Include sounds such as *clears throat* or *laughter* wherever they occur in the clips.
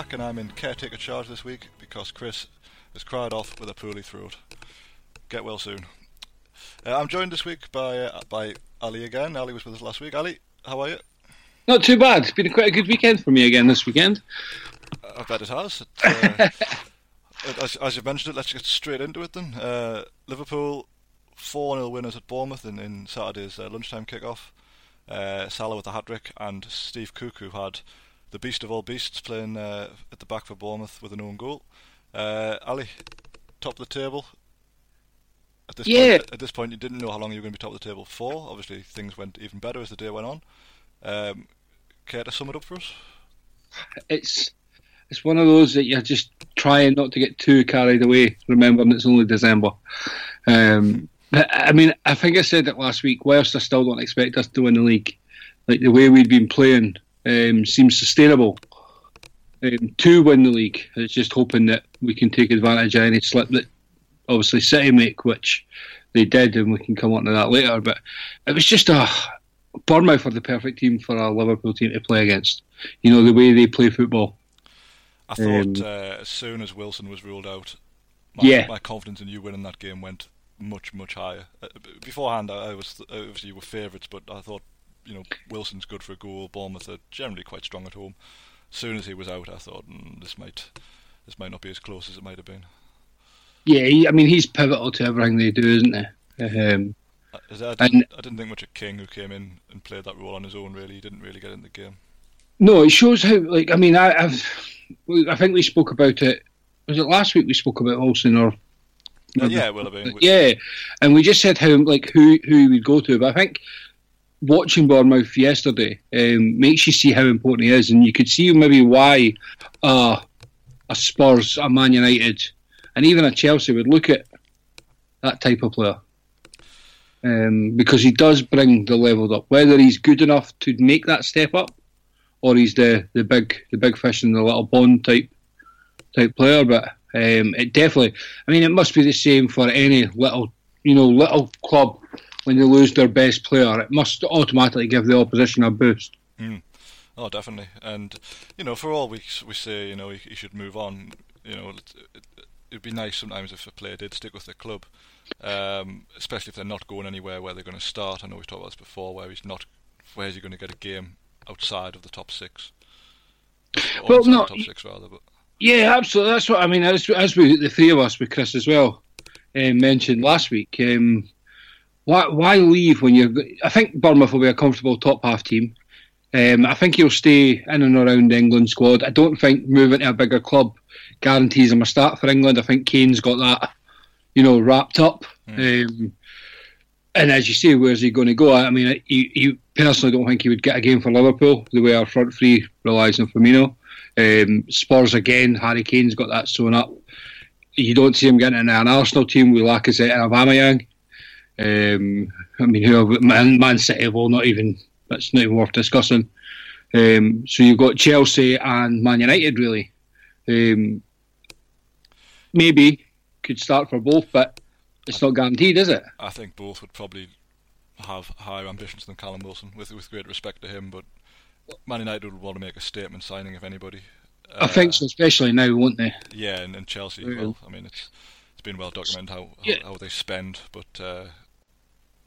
And I'm in caretaker charge this week because Chris has cried off with a poorly throat. Get well soon. Uh, I'm joined this week by uh, by Ali again. Ali was with us last week. Ali, how are you? Not too bad. It's been quite a good weekend for me again this weekend. I bet it has. It, uh, *laughs* as, as you mentioned it, let's get straight into it then. Uh, Liverpool 4 0 winners at Bournemouth in, in Saturday's uh, lunchtime kick-off. Uh, Salah with a hat trick, and Steve Cook, who had the beast of all beasts playing uh, at the back for Bournemouth with an own goal. Uh, Ali, top of the table. At this Yeah. point, at this point, you didn't know how long you were going to be top of the table for. Obviously, things went even better as the day went on. Um, care to sum it up for us? It's it's one of those that you're just trying not to get too carried away, remembering it's only December. Um, but, I mean, I think I said it last week. Whilst I still don't expect us to win the league, like the way we've been playing um, seems sustainable. Um, to win the league, it's just hoping that we can take advantage of any slip that obviously City make, which they did, and we can come on to that later. But it was just a Bournemouth for the perfect team for a Liverpool team to play against. You know the way they play football. I thought Um, uh, as soon as Wilson was ruled out, my, Yeah. my confidence in you winning that game went much, much higher. Uh, beforehand, I I was obviously you were favourites, but I thought you know Wilson's good for a goal. Bournemouth are generally quite strong at home. As soon as he was out, I thought mm, this might this might not be as close as it might have been. Yeah, he, I mean he's pivotal to everything they do, isn't he? Um, I, I, didn't, And- I didn't think much of King, who came in and played that role on his own. Really, he didn't really get in the game. no, it shows how. Like I mean, I, I've, I think we spoke about it. Was it last week we spoke about Olsen or? Uh, yeah, it will have been. Yeah, and we just said how like who who we'd go to, but I think watching Bournemouth yesterday um, makes you see how important he is, and you could see maybe why uh, a Spurs, a Man United, and even a Chelsea would look at that type of player. Um, because he does bring the level up. Whether he's good enough to make that step up, or he's the, the big the big fish in the little pond type type player, but um, it definitely. I mean, it must be the same for any little you know little club when they lose their best player. It must automatically give the opposition a boost. Oh, definitely. And you know, for all we we say, you know, he, he should move on. You know, it, it, it'd be nice sometimes if a player did stick with their club, um, especially if they're not going anywhere where they're going to start. I know we've talked about this before, where he's not. Where's he going to get a game outside of the top six? Or Well, not top six rather. But Yeah, absolutely. That's what I mean. As, as we, the three of us, with Chris as well, um, mentioned last week. Um, why, why leave when you're? I think Bournemouth will be a comfortable top half team. Um, I think he'll stay in and around the England squad. I don't think moving to a bigger club guarantees him a start for England. I think Kane's got that, you know, wrapped up. Um, and as you say, where's he going to go? I mean, you, personally don't think he would get a game for Liverpool the way our front three relies on Firmino. Um, Spurs again, Harry Kane's got that sewn up. You don't see him getting into an Arsenal team with Lacazette and Aubameyang. Um, I mean, who Man, Man City will not even. That's not even worth discussing. Um, so you've got Chelsea and Man United really. Um, maybe could start for both, but it's not guaranteed, is it? I think both would probably have higher ambitions than Callum Wilson, with with great respect to him. But Man United would want to make a statement signing if anybody. I think Uh, so, especially now, won't they? Yeah, and, and Chelsea. Well, I mean, it's it's been well documented how how, Yeah. how they spend, but uh,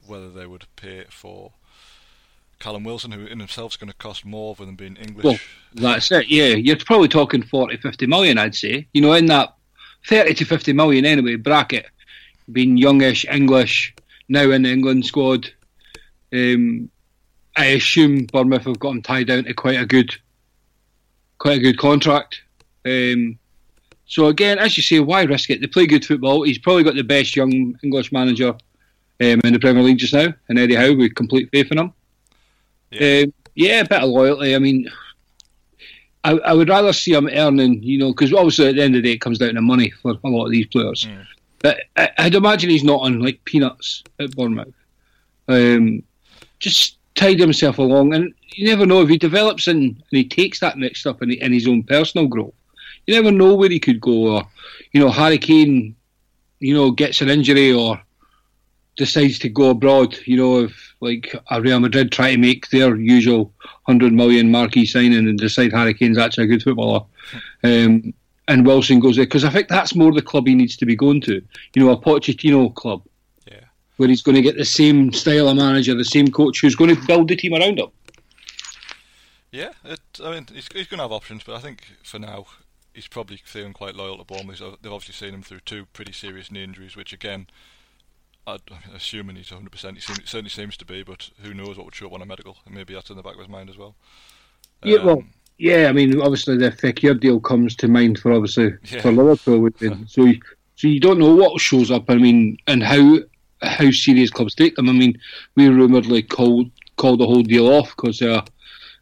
whether they would pay for Callum Wilson, who in himself is going to cost more than being English. Well, that's it. Yeah, you're probably talking 40, 50 million, I'd say. You know, in that 30 to 50 million anyway bracket, being youngish, English, now in the England squad. Um, I assume Bournemouth have got him tied down to quite a good, quite a good contract. Um, so again, as you say, why risk it? They play good football. He's probably got the best young English manager um, in the Premier League just now, and Eddie Howe. with complete faith in him. Yeah, um, yeah a bit of loyalty. I mean, I, I, would rather see him earning, you know, because obviously at the end of the day it comes down to money for a lot of these players. Mm. But I, would imagine he's not on like peanuts at Bournemouth. Um, just tied himself along, and you never know if he develops and, and he takes that next step in, in his own personal growth. You never know where he could go, or you know, Harry Kane, you know, gets an injury or decides to go abroad. You know, if like a Real Madrid try to make their usual hundred million marquee signing and decide Harry Kane's actually a good footballer, um, and Wilson goes there because I think that's more the club he needs to be going to. You know, a Pochettino club yeah. where he's going to get the same style of manager, the same coach who's going to build the team around him. Yeah, it, I mean, he's, he's going to have options, but I think for now he's probably feeling quite loyal to Bournemouth. They've obviously seen him through two pretty serious knee injuries, which again, I'm assuming he's 100%. He seems, certainly seems to be, but who knows what would show up on a medical? Maybe that's in the back of his mind as well. Yeah, um, well, yeah. I mean, obviously the Fekir deal comes to mind for obviously yeah. for Liverpool, so *laughs* so you don't know what shows up. I mean, and how how serious clubs take them. I mean, we rumouredly called called the whole deal off because uh,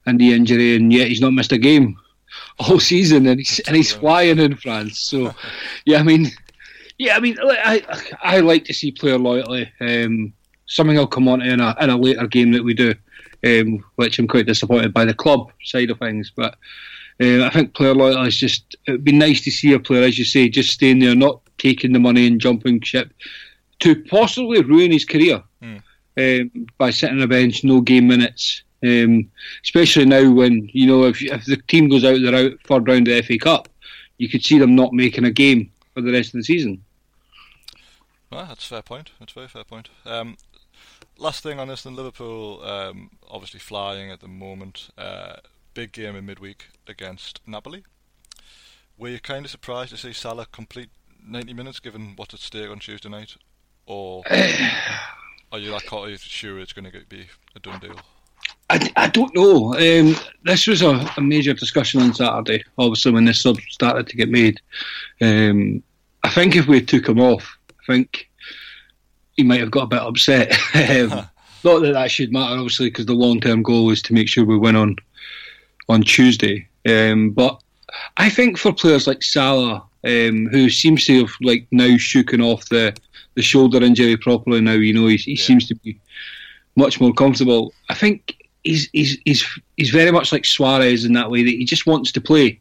and the injury, and yet he's not missed a game *laughs* all season, and he's and he's flying in France. So, yeah, I mean, yeah, I mean, I I like to see player loyalty. Um, something I'll come on to in a in a later game that we do, um, which I'm quite disappointed by the club side of things, but. Uh, I think player loyalty is just. It'd be nice to see a player, as you say, just staying there, not taking the money and jumping ship, to possibly ruin his career mm. um, by sitting on the bench, no game minutes. Um, especially now when you know if if the team goes out the out third round of the FA Cup, you could see them not making a game for the rest of the season. Well, that's a fair point. That's a very fair point. Um, last thing on this, then Liverpool um, obviously flying at the moment. Uh, big game in midweek against Napoli. Were you kind of surprised to see Salah complete 90 minutes, given what's at stake on Tuesday night? or *sighs* are you like are you sure it's going to be a done deal? I, I don't know. Um, this was a, a, major discussion on Saturday. Obviously, when this sub started to get made, um, I think if we took him off, think he might have got a bit upset. *laughs* um, *laughs* not that that should matter, obviously, because the long term goal is to make sure we win on on Tuesday. Um, but I think for players like Salah, um, who seems to have like now shooken off the the shoulder injury properly now. You know, he, he yeah. seems to be much more comfortable. I think he's he's he's he's very much like Suarez in that way that he just wants to play,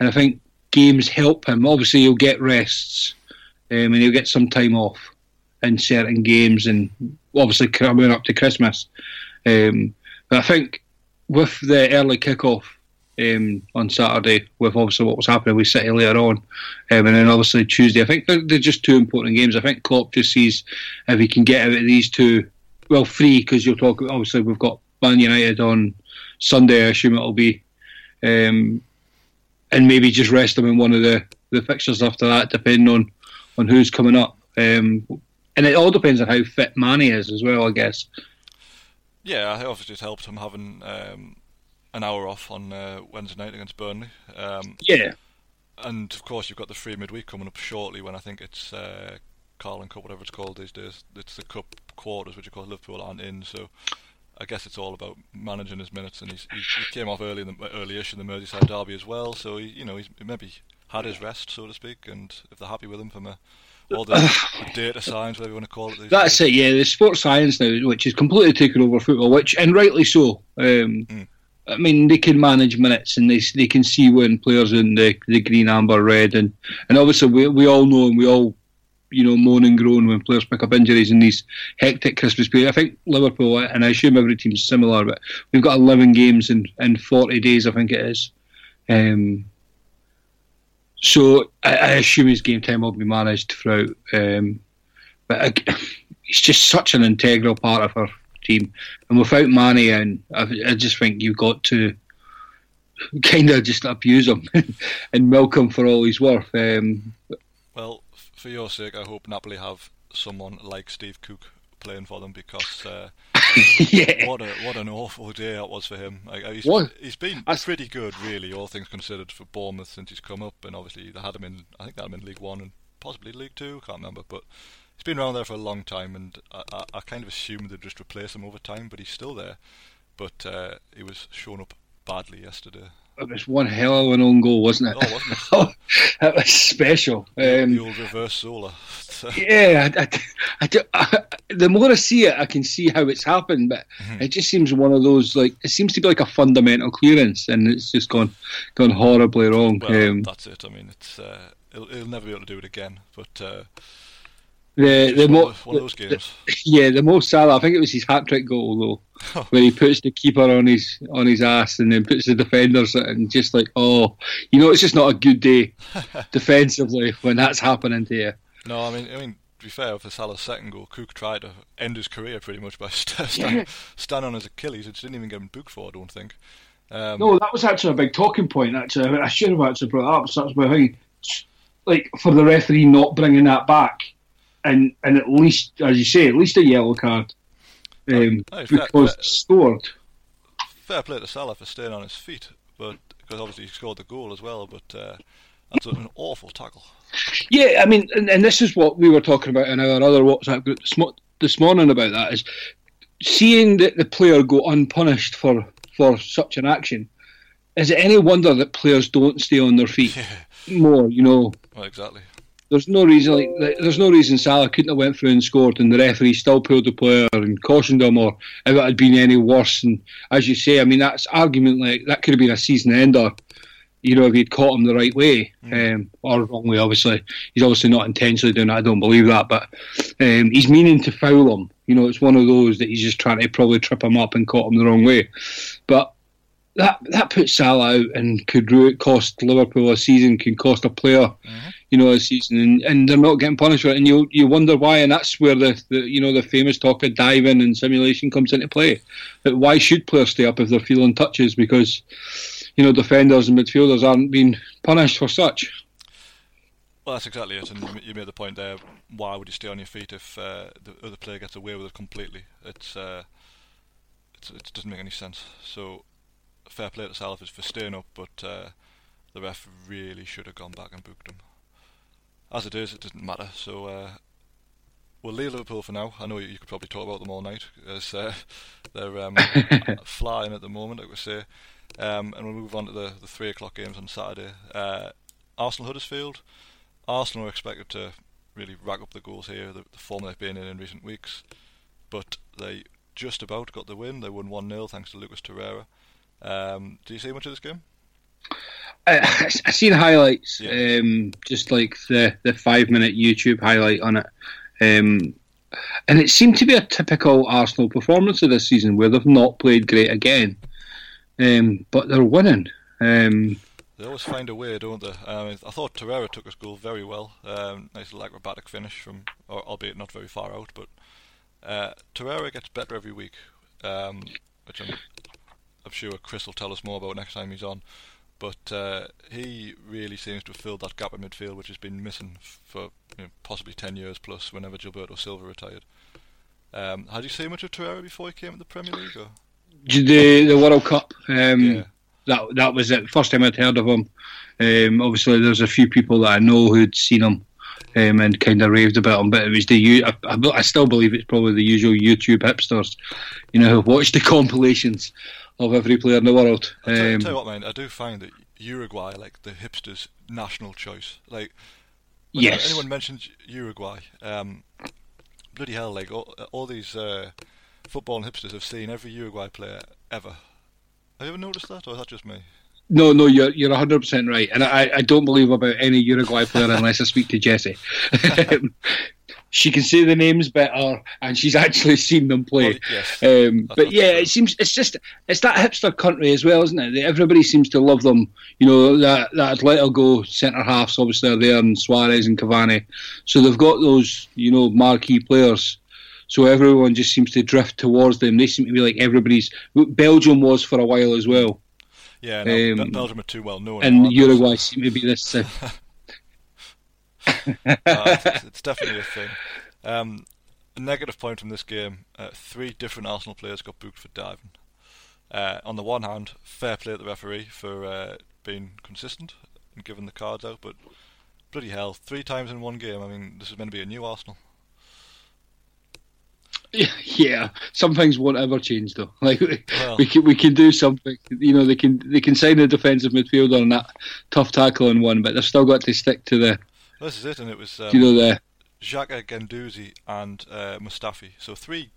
and I think games help him. Obviously, he'll get rests, um, and he'll get some time off in certain games, and obviously coming up to Christmas. Um, but I think with the early kickoff um, on Saturday with obviously what was happening with City later on, um, and then obviously Tuesday. I think they're, they're, just two important games. I think Klopp just sees if he can get out of these two, well, three because you'll talk. Obviously, we've got Man United on Sunday. I assume it'll be, um, and maybe just rest them in one of the, the fixtures after that, depending on on who's coming up. Um, and it all depends on how fit Manny is as well, I guess. Yeah, I obviously it's helped him having um, an hour off on uh, Wednesday night against Burnley. Um, yeah. And of course, you've got the free midweek coming up shortly when I think it's uh, Carling Cup, whatever it's called these days. It's the Cup quarters, which of course Liverpool aren't in. So I guess it's all about managing his minutes. And he's, he, he came off early in the early-ish in the Merseyside derby as well. So he, you know, he's maybe had his rest, so to speak. And if they're happy with him from a all the, the, *sighs* data science, whatever you want to call it. That's days. it, yeah. The sports science now, which is completely taken over football, which and rightly so. Um, mm. I mean, they can manage minutes and they they can see when players in the, the green, amber, red, and and obviously we we all know and we all you know moan and groan when players pick up injuries in these hectic Christmas period. I think Liverpool and I assume every team's similar, but we've got 11 games in in 40 days, I think it is. Um, so I, I, assume his game time will be managed throughout. Um, but I, it's *laughs* just such an integral part of our team. And without Manny, and I, I just think you've got to *laughs* kind of just abuse him *laughs* and milk him for all he's worth. Um, well, for your sake, I hope Napoli have someone like Steve Cook playing for them because uh, *laughs* yeah. what a what an awful day that was for him. Like, he's, he's been I- pretty good, really, all things considered, for Bournemouth since he's come up, and obviously they had him in. I think they had him in League One and possibly League Two. Can't remember, but he's been around there for a long time, and I, I, I kind of assumed they'd just replace him over time, but he's still there. But uh, he was shown up badly yesterday. It was one hell of an own goal, wasn't it? Oh, wasn't it? *laughs* that was special. the Um, old reverse Zola. *laughs* yeah, I, I, I the more I see it, I can see how it's happened, but Mhm. it just seems one of those like it seems to be like a fundamental clearance, and it's just gone gone horribly wrong. well, um, that's it. I mean, it's uh, he'll, he'll never be able to do it again. But uh, the it's the one, one of those games. *laughs* yeah the Mo Salah, I think it was his hat trick goal though, where he puts the keeper on his on his ass and then puts the defenders and just like oh, you know, it's just not a good day *laughs* defensively when that's happening to you. No, I mean, I mean, to be fair, for Salah's second goal, Cook tried to end his career pretty much by *laughs* st- stand, Yeah. stand on his Achilles, which didn't even get him booked for, I don't think. Um, No, that was actually a big talking point. Actually, I should have actually brought that up. So that's my thing. Like for the referee not bringing that back, and and at least, as you say, at least a yellow card, um, Oh, it's fair- because fair- scored. fair play to Salah for staying on his feet, but because obviously he scored the goal as well. But uh, that's an awful tackle. Yeah, I mean, and, and this is what we were talking about in our other WhatsApp group this, morning about that is seeing that the player go unpunished for for such an action. Is it any wonder that players don't stay on their feet *laughs* Yeah, more? You know, well, exactly. There's no reason like like, there's no reason Salah couldn't have went through and scored and the referee still pulled the player and cautioned him or if it had been any worse. And as you say I mean that's argument like that could have been a season ender you know if he'd caught him the right way um, or wrong way obviously. He's obviously not intentionally doing that I don't believe that but um, he's meaning to foul him. You know it's one of those that he's just trying to probably trip him up and caught him the wrong way. But that that puts Salah out and could cost Liverpool a season, can cost a player, you know, a season, and, and they're not getting punished for it, and you you wonder why, and that's where the, the you know the famous talk of diving and simulation comes into play. But why should players stay up if they're feeling touches? Because you know defenders and midfielders aren't being punished for such. Well, that's exactly it, and you, you made the point there. Why would you stay on your feet if uh, the other player gets away with it completely? It's, uh, it's it doesn't make any sense. So, fair play to Salah is for staying up, but uh, the ref really should have gone back and booked him. As it is, it didn't matter. So uh, we'll leave Liverpool for now. I know you, you could probably talk about them all night, as uh, they're um, *laughs* flying at the moment, I would say. Um, and we'll move on to the, the three o'clock games on Saturday. Uh, Arsenal Huddersfield. Arsenal are expected to really rack up the goals here, the, the form they've been in in recent weeks. But they just about got the win. They won 1 0 thanks to Lucas Torreira. Um, do you see much of this game? I, I seen highlights, Yeah. um, just like the the five minute YouTube highlight on it, um, and it seemed to be a typical Arsenal performance of this season, where they've not played great again, um, but they're winning. Um, They always find a way, don't they? Um, I thought Torreira took his goal very well. Um, nice little acrobatic finish from, or, albeit not very far out. But uh, Torreira gets better every week, um, which I'm, I'm sure Chris will tell us more about next time he's on. But uh, he really seems to have filled that gap in midfield, which has been missing for you know, possibly ten years plus. Whenever Gilberto Silva retired, um, had you seen much of Torreira before he came to the Premier League? Or? the the World Cup, um, Yeah. that that was it. First time I'd heard of him. Um, obviously, there's a few people that I know who'd seen him. Um, and kind of raved about him, but it was the I, I still believe it's probably the usual YouTube hipsters, you know, who watch the compilations of every player in the world. Um, tell you what, man. I do find that Uruguay, like the hipsters' national choice. Like, Yes. anyone mentions Uruguay, um, bloody hell, like all, all these uh, football hipsters have seen every Uruguay player ever. Have you ever noticed that, or is that just me? No, no, you're you're 100 percent right, and I, I don't believe about any Uruguay player unless I speak to Jessie. *laughs* she can say the names better, and she's actually seen them play. Well, yes. Um, but yeah, it seems it's just it's that hipster country as well, isn't it? Everybody seems to love them. You know that that Atletico centre halves obviously are there, and Suarez and Cavani. So they've got those you know marquee players. So everyone just seems to drift towards them. They seem to be like everybody's. Belgium was for a while as well, Yeah, no, um, Belgium are too well known. and now, aren't they? Uruguay seem to be this. *laughs* Uh, *laughs* it's, it's definitely a thing. Um, a negative point from this game: uh, three different Arsenal players got booked for diving. Uh, on the one hand, fair play to the referee for uh, being consistent and giving the cards out, but bloody hell, three times in one game. I mean, this is meant to be a new Arsenal. *laughs* Yeah, some things won't ever change though. *laughs* Like well, we can we can do something. You know, they can they can sign a defensive midfielder on that tough tackle on one, but they've still got to stick to the. This is it, and it was. Um, you know the. Xhaka, Guendouzi and uh, Mustafi. So three,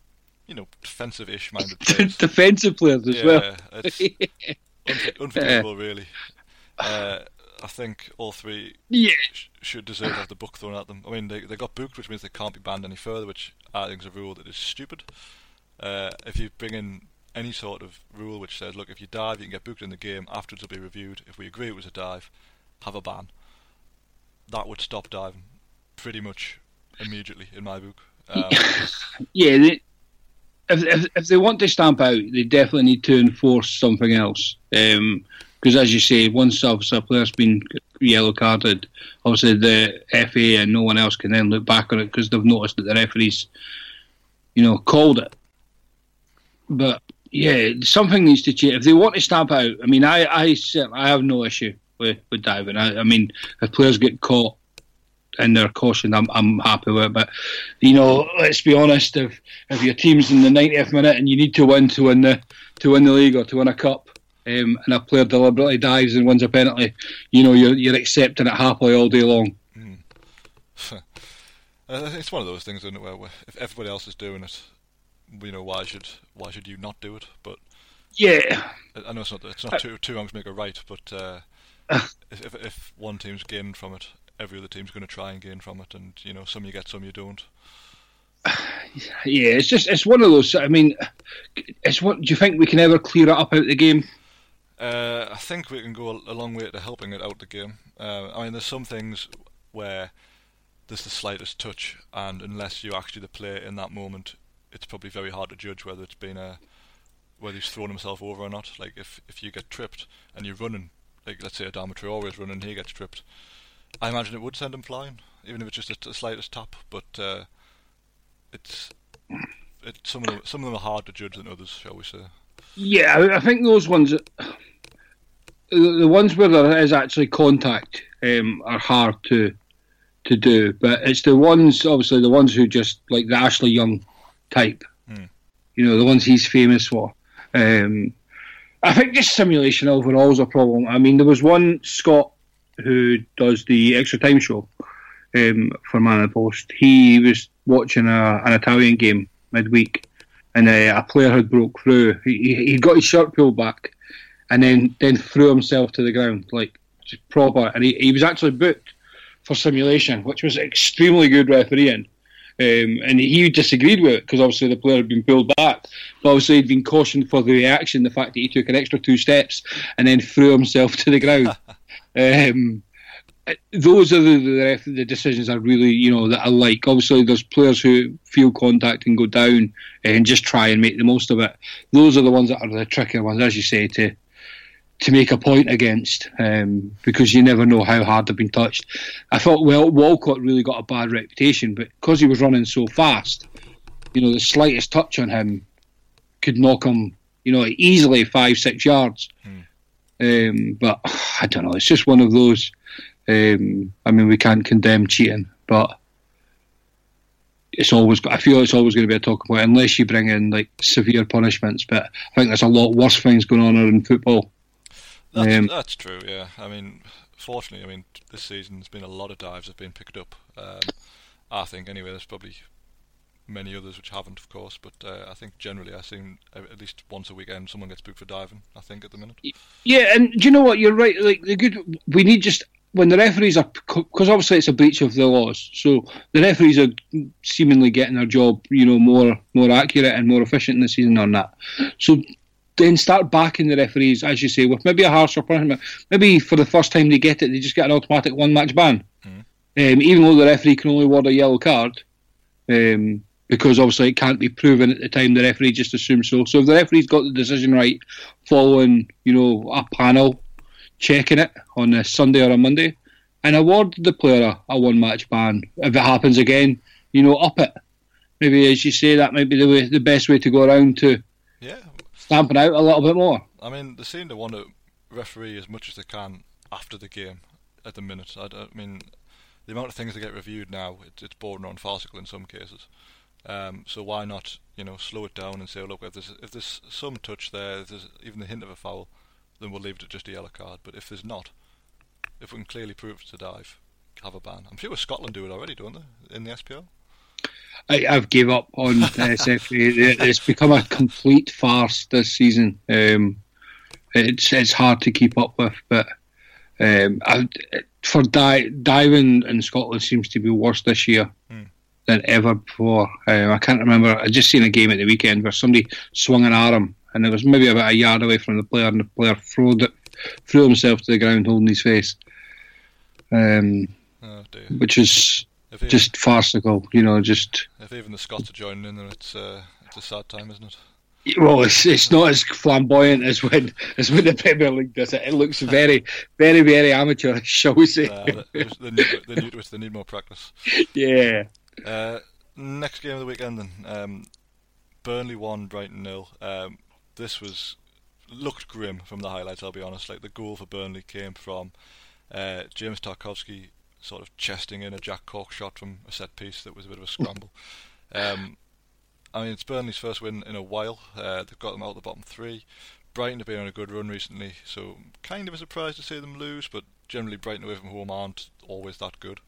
you know, defensive-ish minded *laughs* players. defensive players as yeah, well. It's unforgivable, really. Uh, I think all three yeah. sh- should deserve to have the book thrown at them. I mean, they they got booked, which means they can't be banned any further, which I think is a rule that is stupid. Uh, if you bring in any sort of rule which says, look, if you dive, you can get booked in the game, afterwards it'll be reviewed. If we agree it was a dive, have a ban. That would stop diving pretty much immediately, in my book. Um, *laughs* yeah, they, if, if, if they want to stamp out, they definitely need to enforce something else. Um, because as you say, once obviously a player's been yellow carded, obviously the FA and no one else can then look back on it because they've noticed that the referees, you know, called it. But yeah, something needs to change if they want to stamp out. I mean, I I I have no issue with with diving. I, I mean, if players get caught in their caution, I'm I'm happy with it. But you know, let's be honest, if if your team's in the 90th minute and you need to win to win the to win the league or to win a cup, um, and a player deliberately dives and wins a penalty, you know, you're, you're accepting it happily all day long. Mm. *laughs* it's one of those things, isn't it, where if everybody else is doing it, you know, why should why should you not do it? But yeah, I know it's not it's not two two wrongs make a right, but uh, *laughs* if if one team's gaining from it, every other team's going to try and gain from it, and you know, some you get, some you don't. *sighs* Yeah, it's just it's one of those. I mean, it's what do you think we can ever clear it up out the game? Uh, I think we can go a long way to helping it out the game. Uh, I mean, there's some things where there's the slightest touch, and unless you actually the player in that moment, it's probably very hard to judge whether it's been a whether he's thrown himself over or not. Like if if you get tripped and you're running, like let's say Adama Traore is running, he gets tripped. I imagine it would send him flying, even if it's just a, a slightest tap. But uh, it's it, some of them some of them are hard to judge than others, shall we say? Yeah, I think those ones the ones where there is actually contact um, are hard to to do, but it's the ones, obviously, the ones who just like the Ashley Young type. Mm. You know, the ones he's famous for. Um, I think just simulation overall is a problem. I mean, there was one Scott who does the extra time show um, for Man of the Post. He was watching a, an Italian game midweek, and uh, a player had broke through. He, he got his shirt pulled back and then then threw himself to the ground like proper. And he, he was actually booked for simulation, which was extremely good refereeing. Um, and he disagreed with it because obviously the player had been pulled back. But obviously he'd been cautioned for the reaction, the fact that he took an extra two steps and then threw himself *laughs* to the ground. *laughs* um, those are the, the, the decisions I really you know that I like. Obviously, there's players who feel contact and go down and just try and make the most of it. Those are the ones that are the trickier ones, as you say, to to make a point against um, because you never know how hard they've been touched. I thought well Walcott really got a bad reputation, but because he was running so fast, you know the slightest touch on him could knock him, you know, easily five six yards. Hmm. Um, but *sighs* I don't know. It's just one of those. Um, I mean, we can't condemn cheating, but it's always. I feel it's always going to be a talking point unless you bring in like severe punishments. But I think there's a lot worse things going on in football. That's, um, that's true. Yeah, I mean, fortunately, I mean this season there's been a lot of dives have been picked up. Um, I think anyway. There's probably many others which haven't, of course, but uh, I think generally I've seen at least once a weekend someone gets booked for diving. I think at the minute. Yeah, and do you know what? You're right. Like the good, we need just when the referees are because obviously it's a breach of the laws. So the referees are seemingly getting their job, you know, more more accurate and more efficient in this season on that. So then start backing the referees, as you say, with maybe a harsher punishment. Maybe for the first time they get it, they just get an automatic one match ban. Mm. Um, even though the referee can only award a yellow card, um, because obviously it can't be proven at the time, the referee just assumes so. So if the referee's got the decision right, following you know a panel checking it on a Sunday or a Monday, and award the player a, a one match ban. If it happens again, you know, up it. maybe as you say, that might be the way, the best way to go around to Yeah, stamping out a little bit more. I mean, they seem to want to referee as much as they can after the game at the minute. I, I mean, the amount of things that get reviewed now, it, it's bordering on farcical in some cases. Um, so why not, you know, slow it down and say, look, if there's if there's some touch there, if there's even the hint of a foul, then we'll leave it at just a yellow card. But if there's not, if we can clearly prove it's a dive, have a ban. I'm sure Scotland do it already, don't they, in the SPL? I, I've gave up on *laughs* SFA. It's become a complete farce this season. Um, it's it's hard to keep up with, but um, I, for di- diving in Scotland seems to be worse this year Hmm. than ever before. Um, I can't remember. I just seen a game at the weekend where somebody swung an arm and it was maybe about a yard away from the player, and the player threw it, threw himself to the ground holding his face, um, Oh dear. which is If, e- just farcical. You know, just. if even the Scots are joining in, then it's uh, it's a sad time, isn't it? Well, it's it's not as flamboyant as when as when the Premier League does it. It looks very, very, very amateurish, *laughs* shall we say? Uh, they're, they're, new, to- they're new to it, they need more practice. yeah. Uh, next game of the weekend then. Um, Burnley one, Brighton nil. Um, this was looked grim from the highlights. I'll be honest. Like the goal for Burnley came from uh, James Tarkowski sort of chesting in a Jack Cork shot from a set piece that was a bit of a scramble. *laughs* Um, I mean, it's Burnley's first win in a while. Uh, they've got them out of the bottom three. Brighton have been on a good run recently, so kind of a surprise to see them lose. But generally, Brighton away from home aren't always that good.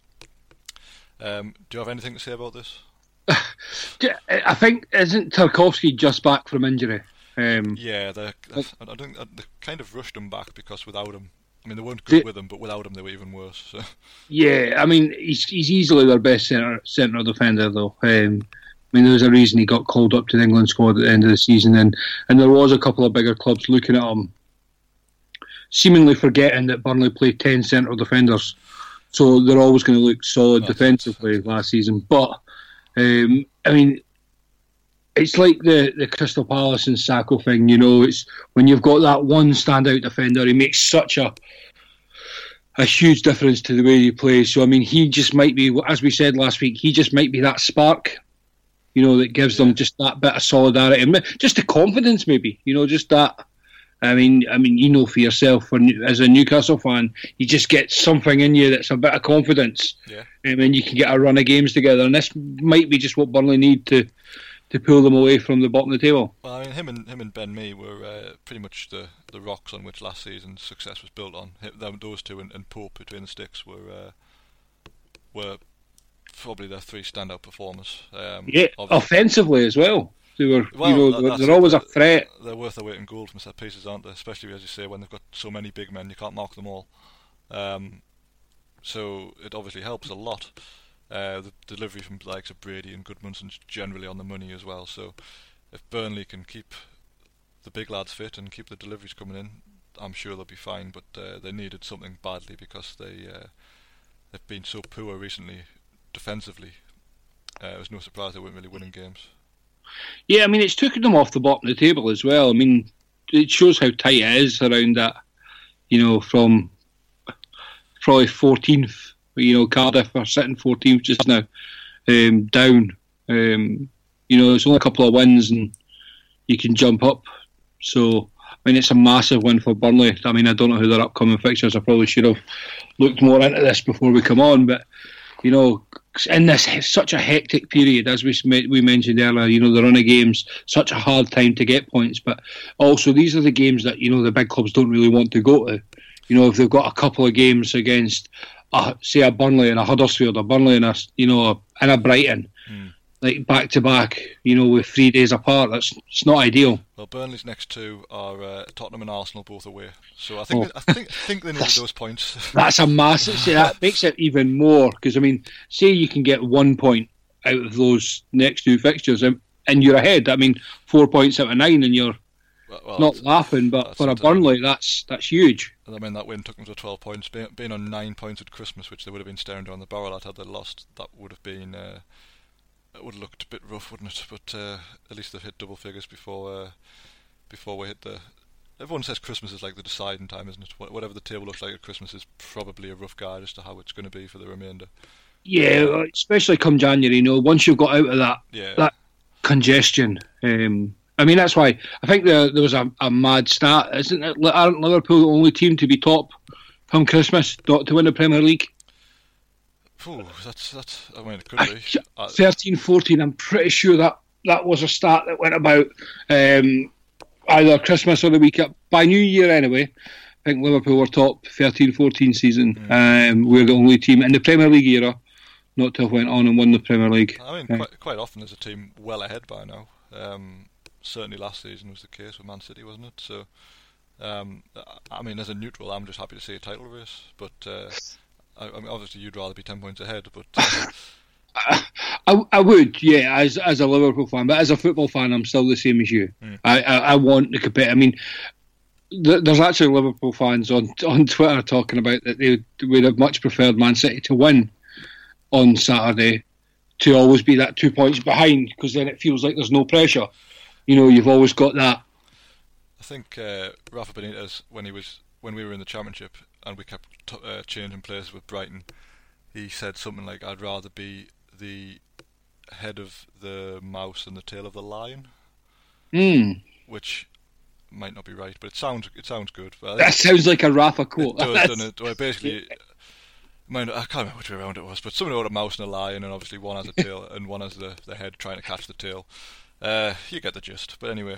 Um, do you have anything to say about this? *laughs* I think isn't Tarkowski just back from injury? Um, Yeah, they I don't think they kind of rushed him back because without him, I mean they weren't good The- with him, but without him they were even worse. So. yeah, I mean he's he's easily their best centre centre defender though. Um, I mean, there was a reason he got called up to the England squad at the end of the season, and, and there was a couple of bigger clubs looking at him, seemingly forgetting that Burnley played ten central defenders, so they're always going to look solid defensively last season. But um, I mean, it's like the the Crystal Palace and Sakho thing. You know, it's when you've got that one standout defender, he makes such a a huge difference to the way you play. So I mean, he just might be, as we said last week, he just might be that spark, you know, that gives them just that bit of solidarity, and just the confidence, maybe, you know, just that. I mean, I mean, you know for yourself, when, as a Newcastle fan, you just get something in you that's a bit of confidence, Yeah. and then you can get a run of games together. And this might be just what Burnley need to to pull them away from the bottom of the table. Well, I mean, him and him and Ben Mee were uh, pretty much the, the rocks on which last season's success was built on. Them, those two and, and Pope between the sticks were uh, were probably their three standout performers. Um, Yeah, obviously- offensively as well. They were, Well, you know, they're, that's they're it. always a threat. they're worth their weight in gold from set pieces, aren't they? Especially as you say, when they've got so many big men, you can't mark them all. Um, so it obviously helps a lot. Uh, the delivery from the likes of Brady and Gudmundsson's generally on the money as well. So if Burnley can keep the big lads fit and keep the deliveries coming in, I'm sure they'll be fine. But uh, they needed something badly because they uh, they've been so poor recently defensively. Uh, it was no surprise they weren't really winning games. Yeah, I mean, it's taken them off the bottom of the table as well. I mean, it shows how tight it is around that, you know, from probably 14th, you know, Cardiff are sitting 14th just now, um, down. Um, you know, it's only a couple of wins and you can jump up. So, I mean, it's a massive win for Burnley. I mean, I don't know who their upcoming fixtures. I probably should have looked more into this before we come on, but you know, in this such a hectic period, as we we mentioned earlier, you know, the run of games, such a hard time to get points, but also these are the games that you know the big clubs don't really want to go to. You know, if they've got a couple of games against, uh, say, a Burnley and a Huddersfield, a Burnley and a you know, and a Brighton, Mm. like back to back, you know, with three days apart, that's it's not ideal. Well, Burnley's next two are uh, Tottenham and Arsenal, both away. So I think Oh. I think I think they needed those points. *laughs* That's a massive. See, that makes it even more because I mean, say you can get one point out of those next two fixtures, and, and you're ahead. I mean, four points out of nine, and you're well, not laughing. But for a. Burnley, that's that's huge. I mean, that win took them to 12 points. Being, being on nine points at Christmas, which they would have been staring down the barrel at had they lost, that would have been uh, it would have looked a bit rough, wouldn't it? But uh, at least they've hit double figures before uh, before we hit the. Everyone says Christmas is like the deciding time, isn't it? Whatever the table looks like at Christmas is probably a rough guide as to how it's going to be for the remainder. Yeah, especially come January. You know, once you've got out of that Yeah. that congestion. Um, I mean, that's why I think there, there was a, a mad stat. Isn't it? Aren't Liverpool the only team to be top from Christmas, not to win the Premier League? Phew, that's that's. I mean, it could be. Uh, 13, 14, I'm pretty sure that that was a stat that went about um, either Christmas or the week up. By New Year, anyway, I think Liverpool were top 13, 14 season. Um, we're the only team in the Premier League era not to have went on and won the Premier League. I mean, quite, quite often there's a team well ahead by now. Um, certainly last season was the case with Man City, wasn't it? So, um, I- mean, as a neutral, I'm just happy to see a title race. But uh, I, I mean, obviously, you'd rather be ten points ahead. But uh, *laughs* I, I would, yeah, as as a Liverpool fan, but as a football fan, I'm still the same as you. Mm. I, I, I want to compete. I mean, there's actually Liverpool fans on *laughs* on Twitter talking about that they would have much preferred Man City to win on Saturday to always be that two points behind because then it feels like there's no pressure. You know, you've always got that. I think uh, Rafa Benitez, when he was when we were in the Championship and we kept t- uh, changing places with Brighton, he said something like, "I'd rather be the head of the mouse than the tail of the lion," Mm, which might not be right, but it sounds it sounds good. That sounds like a Rafa quote. it does, doesn't it? *laughs* Well, basically, mind, I can't remember which way around it was, but someone wrote a mouse and a lion, and obviously one has a tail and one has the, the head trying to catch the tail. Uh, you get the gist. But anyway,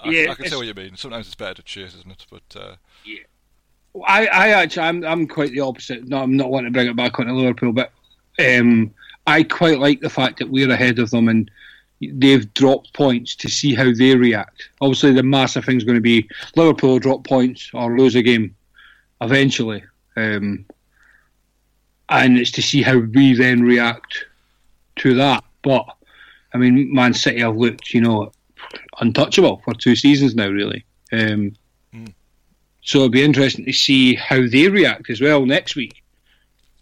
I, Yeah, I can see what you mean. Sometimes it's better to chase, isn't it? But uh, I, I actually, I'm, I'm quite the opposite. No, I'm not wanting to bring it back onto Liverpool, but um, I quite like the fact that we're ahead of them and they've dropped points to see how they react. Obviously, the massive thing's going to be Liverpool drop points or lose a game eventually, um, and it's to see how we then react to that. But I mean, Man City have looked, you know, untouchable for two seasons now, really. Um, so it'll be interesting to see how they react as well next week.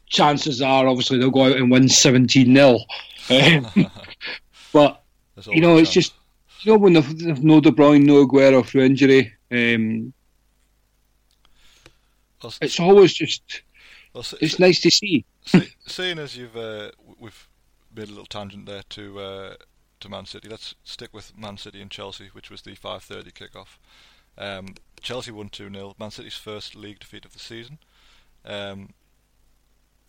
Chances are, obviously, they'll go out and win 17 0. *laughs* but, you know, it's just, you know, when they've, they've no De Bruyne, no Aguero through injury, um, Well, it's always just, well, it's nice to see. se- seeing as you've uh, we've made a little tangent there to uh, to Man City, let's stick with Man City and Chelsea, which was the 5:30 kickoff. Um, Chelsea won 2 0. Man City's first league defeat of the season. Um,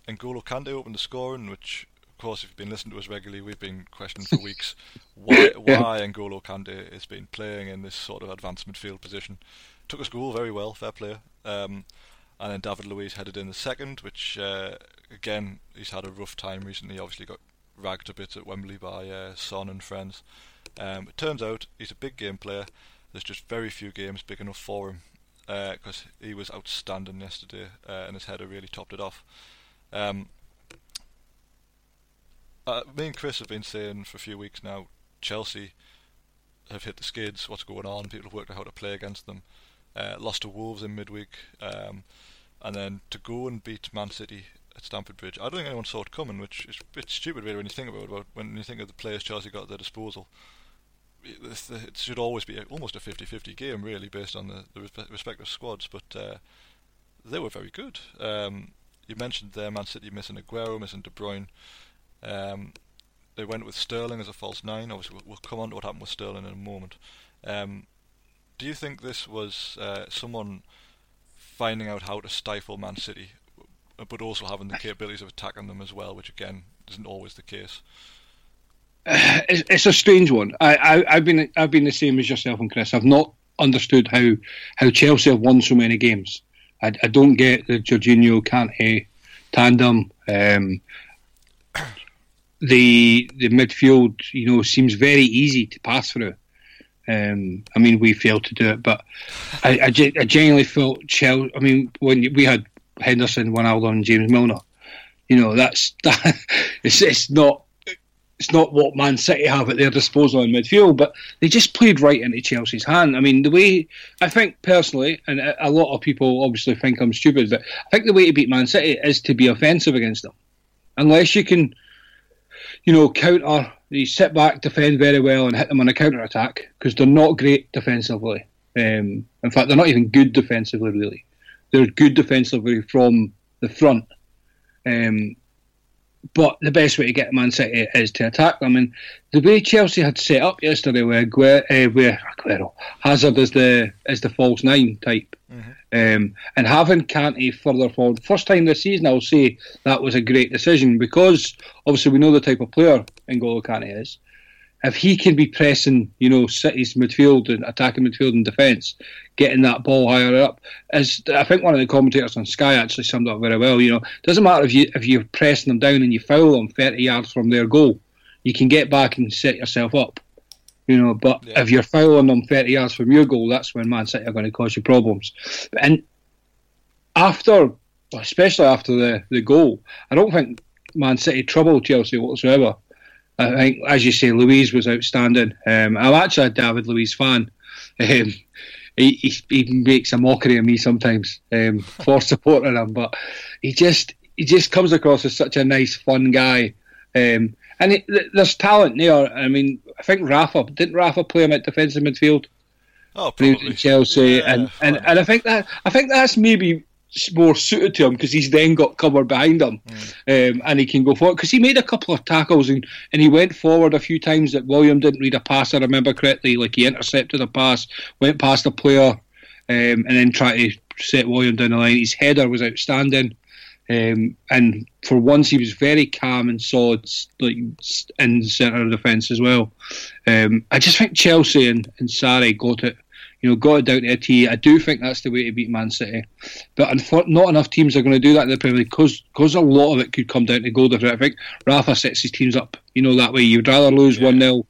N'Golo Kante opened the scoring, which, of course, if you've been listening to us regularly, we've been questioning for weeks *laughs* why why N'Golo Kante has been playing in this sort of advanced midfield position. Took his goal very well, fair player. Um, and then David Luiz headed in the second, which uh, again he's had a rough time recently. Obviously got ragged a bit at Wembley by uh, Son and friends. Um, it turns out he's a big game player. There's just very few games big enough for him because he was outstanding yesterday, uh, and his header really topped it off. Um, uh, me and Chris have been saying for a few weeks now, Chelsea have hit the skids. What's going on? People have worked out how to play against them. Uh, lost to Wolves in midweek, um, and then to go and beat Man City at Stamford Bridge. I don't think anyone saw it coming, which is a bit stupid really when you think about it. About when you think of the players Chelsea got at their disposal. It, it should always be almost a 50-50 game, really, based on the, the respective squads. But uh, they were very good. Um, you mentioned there Man City missing Aguero, missing De Bruyne. Um, they went with Sterling as a false nine. Obviously, we'll, we'll come on to what happened with Sterling in a moment. Um, do you think this was uh, someone finding out how to stifle Man City, but also having the capabilities of attacking them as well, which again isn't always the case? *sighs* It's, it's a strange one. I, I've been I've been the same as yourself and Chris. I've not understood how, how Chelsea have won so many games. I, I don't get the Jorginho Kante tandem. Um, the the midfield, you know, seems very easy to pass through. Um, I mean, we failed to do it, but I, I, I genuinely felt Chelsea. I mean, when we had Henderson, Ronaldo, and James Milner, you know, that's *laughs* that. It's it's not it's not what Man City have at their disposal in midfield, but they just played right into Chelsea's hand. I mean, the way I think personally, and a a lot of people obviously think I'm stupid, but I think the way to beat Man City is to be offensive against them. Unless you can, you know, counter, you sit back, defend very well, and hit them on a counter attack because they're not great defensively. Um, in fact, they're not even good defensively, really. They're good defensively from the front. Um, but the best way to get Man City is to attack them. And the way Chelsea had set up yesterday, where Aguero, uh, where Aguero Hazard is the is the false nine type, mm-hmm. um, and having Kante further forward, first time this season, I'll say that was a great decision because obviously we know the type of player N'Golo Kante is if he can be pressing, you know, City's midfield and attacking midfield and defence, getting that ball higher up, as I think one of the commentators on Sky actually summed up very well. You know, doesn't matter if you if you're pressing them down and you foul them thirty yards from their goal, you can get back and set yourself up. You know, but yeah. if you're fouling them thirty yards from your goal, that's when Man City are going to cause you problems. And after, especially after the the goal, I don't think Man City troubled Chelsea whatsoever. I think, as you say, Luiz was outstanding. Um, I'm actually a David Luiz fan. Um, he, he, he, makes a mockery of me sometimes um, for *laughs* supporting him, but he just he just comes across as such a nice, fun guy. Um, and it, there's talent there. I mean, I think Rafa didn't Rafa play him at defensive midfield. Oh, probably. Chelsea, yeah, and, and, and I think that I think that's maybe more suited to him because he's then got cover behind him. Mm. um, and he can go forward because he made a couple of tackles and, and he went forward a few times that Willian didn't read a pass I remember correctly like he intercepted a pass went past a player um, and then tried to set Willian down the line. His header was outstanding. Um, and for once he was very calm and solid like in the centre of defence as well. Um, I just think Chelsea and, and Sarri got it you know, got it down to a T. I do think that's the way to beat Man City, but not enough teams are going to do that in the Premier League because a lot of it could come down to goal difference. I think Rafa sets his teams up, you know, that way. You'd rather lose one yeah. 0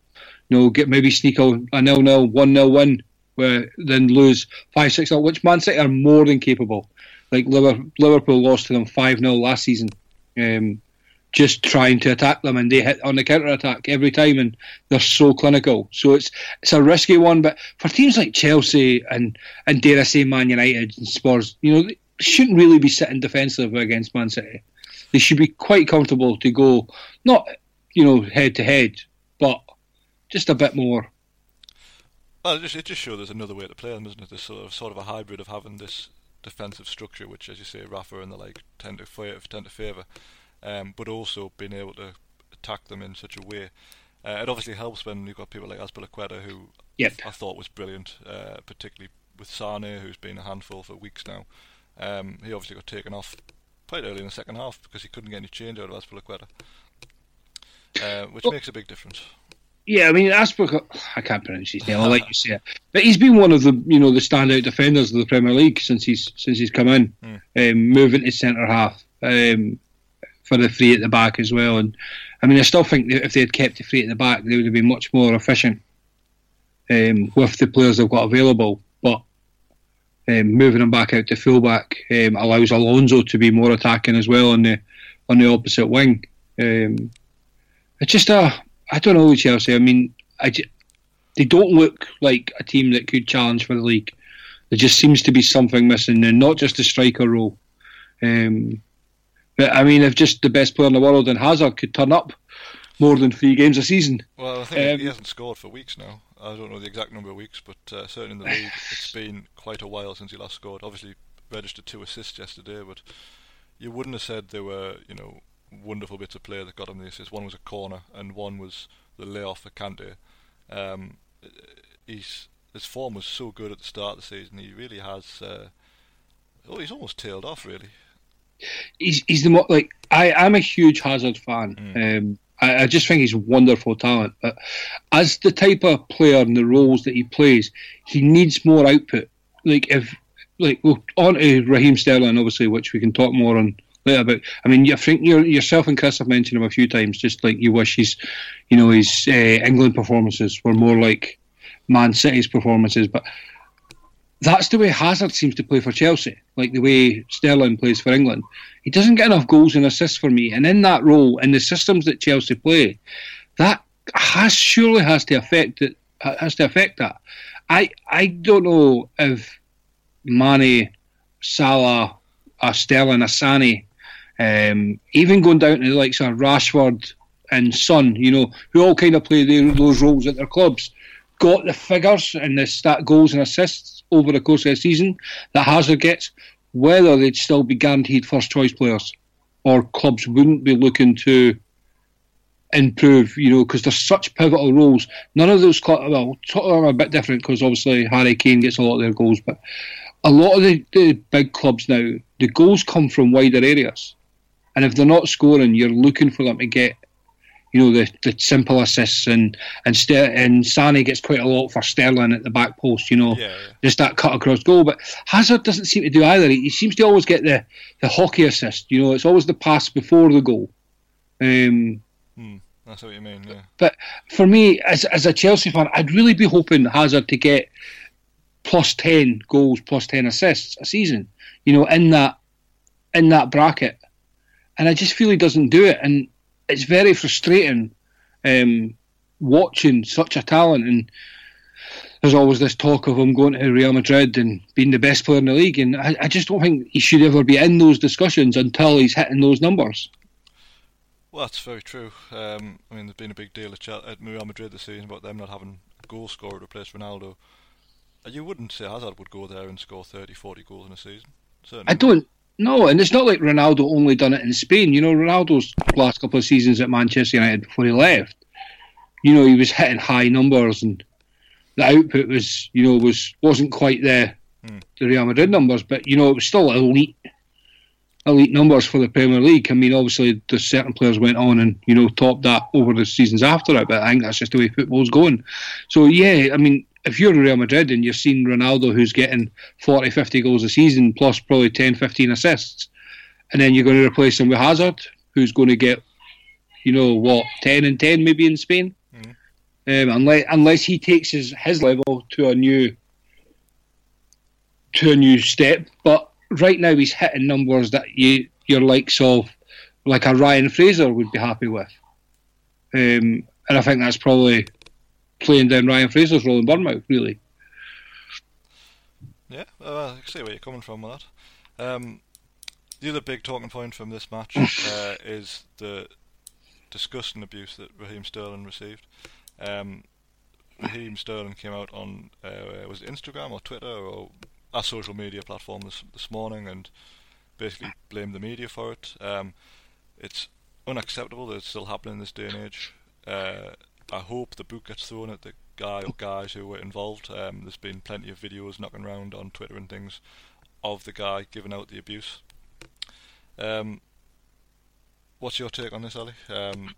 you know, get maybe sneak a, a nil nil, one 0 win, where then lose five six 0 which Man City are more than capable. Like Liverpool lost to them five 0 last season. Um, just trying to attack them and they hit on the counter attack every time and they're so clinical. So it's it's a risky one, but for teams like Chelsea and and dare I say Man United and Spurs, you know, they shouldn't really be sitting defensive against Man City. They should be quite comfortable to go not you know head to head, but just a bit more. Well, it just, it just shows there's another way to play them, isn't it? This sort of sort of a hybrid of having this defensive structure, which, as you say, Rafa and the like tend to. Tend to favour um, but also being able to attack them in such a way. Uh, it obviously helps when you've got people like Azpilicueta, who yep. I thought was brilliant, uh, particularly with Sane, who's been a handful for weeks now. Um, he obviously got taken off quite early in the second half because he couldn't get any change out of Azpilicueta, uh, which well, makes a big difference. Yeah, I mean, Asper, I can't pronounce his name. I'll let you say it, but he's been one of the you know the standout defenders of the Premier League since he's since he's come in, mm. um, moving to centre half. Um, for the three at the back as well. And I mean, I still think that if they had kept the three at the back, they would have been much more efficient um, with the players they've got available. But um, moving them back out to fullback um, allows Alonso to be more attacking as well on the on the opposite wing. Um, it's just a I don't know Chelsea. I mean, I they don't look like a team that could challenge for the league. There just seems to be something missing, and not just the striker role. Um, but I mean, if just the best player in the world and Hazard could turn up more than three games a season. Well, I think um, he hasn't scored for weeks now. I don't know the exact number of weeks, but uh, certainly in the league, it's *sighs* been quite a while since he last scored. Obviously, registered two assists yesterday, but you wouldn't have said there were, you know, wonderful bits of play that got him the assist. One was a corner, and one was the layoff for Kante. Um, he's his form was so good at the start of the season. He really has. Uh, oh, he's almost tailed off, really he's he's the more like I I'm a huge Hazard fan. Mm. Um, I, I, just think he's wonderful talent, but as the type of player and the roles that he plays, he needs more output. Like if like well, on to Raheem Sterling, obviously, which we can talk more on later But I mean, I think you yourself and Chris have mentioned him a few times. Just like you wish his, you know, his uh, England performances were more like Man City's performances, but that's the way Hazard seems to play for Chelsea, like the way Sterling plays for England. He doesn't get enough goals and assists for me, and in that role, in the systems that Chelsea play, that has surely has to affect it. Has to affect that. I I don't know if Mane, Salah, a Sterling, a Sane, um, even going down to the likes of Rashford and Son, you know, who all kind of play those roles at their clubs, got the figures and the stat goals and assists over the course of the season that Hazard gets, whether they'd still be guaranteed first choice players. or clubs wouldn't be looking to improve, you know, because there's such pivotal roles. None of those clubs, well, Tottenham are a bit different because obviously Harry Kane gets a lot of their goals, but a lot of the, the big clubs now, the goals come from wider areas. And if they're not scoring, you're looking for them to get, you know, the, the simple assists and and Ster- and Sané gets quite a lot for Sterling at the back post, you know, Yeah, yeah. just that cut across goal. But Hazard doesn't seem to do either. He, he seems to always get the the hockey assist. You know, it's always the pass before the goal. Um, That's what you mean. Yeah. but for me, as as a Chelsea fan, I'd really be hoping Hazard to get plus ten goals, plus ten assists a season. You know, in that in that bracket, and I just feel he doesn't do it, and it's very frustrating um, watching such a talent. And there's always this talk of him going to Real Madrid and being the best player in the league, and I, I just don't think he should ever be in those discussions until he's hitting those numbers. Well, that's very true. Um, I mean, there's been a big deal at, at Real Madrid this season about them not having a goal scorer to replace Ronaldo. You wouldn't say Hazard would go there and score 30, 40 goals in a season. Certainly. I don't know, and it's not like Ronaldo only done it in Spain. You know, Ronaldo's last couple of seasons at Manchester United before he left, you know, he was hitting high numbers, and the output was, you know, was wasn't quite the Hmm. the Real Madrid numbers, but you know, it was still elite, elite numbers for the Premier League. I mean, obviously, the certain players went on and you know topped that over the seasons after it, but I think that's just the way football's going. So yeah, I mean, if you're Real Madrid and you're seeing Ronaldo who's getting 40, 50 goals a season plus probably 10, 15 assists, and then you're going to replace him with Hazard, who's going to get, you know, what, 10 and 10 maybe in Spain? Mhm. Um, unless, unless he takes his, his level to a new to a new step. But right now he's hitting numbers that you your likes of like a Ryan Fraser would be happy with. Um, and I think that's probably playing down Ryan Fraser's role in Bournemouth, really. Yeah, uh, I see where you're coming from with that. Um, the other big talking point from this match *laughs* uh, is the disgusting abuse that Raheem Sterling received. Um, Raheem Sterling came out on uh, was it Instagram or Twitter or a social media platform this this morning and basically blamed the media for it. Um, it's unacceptable that it's still happening in this day and age. Uh, I hope the boot gets thrown at the guy or guys who were involved. Um, there's been plenty of videos knocking around on Twitter and things of the guy giving out the abuse. Um, what's your take on this, Ali? Um,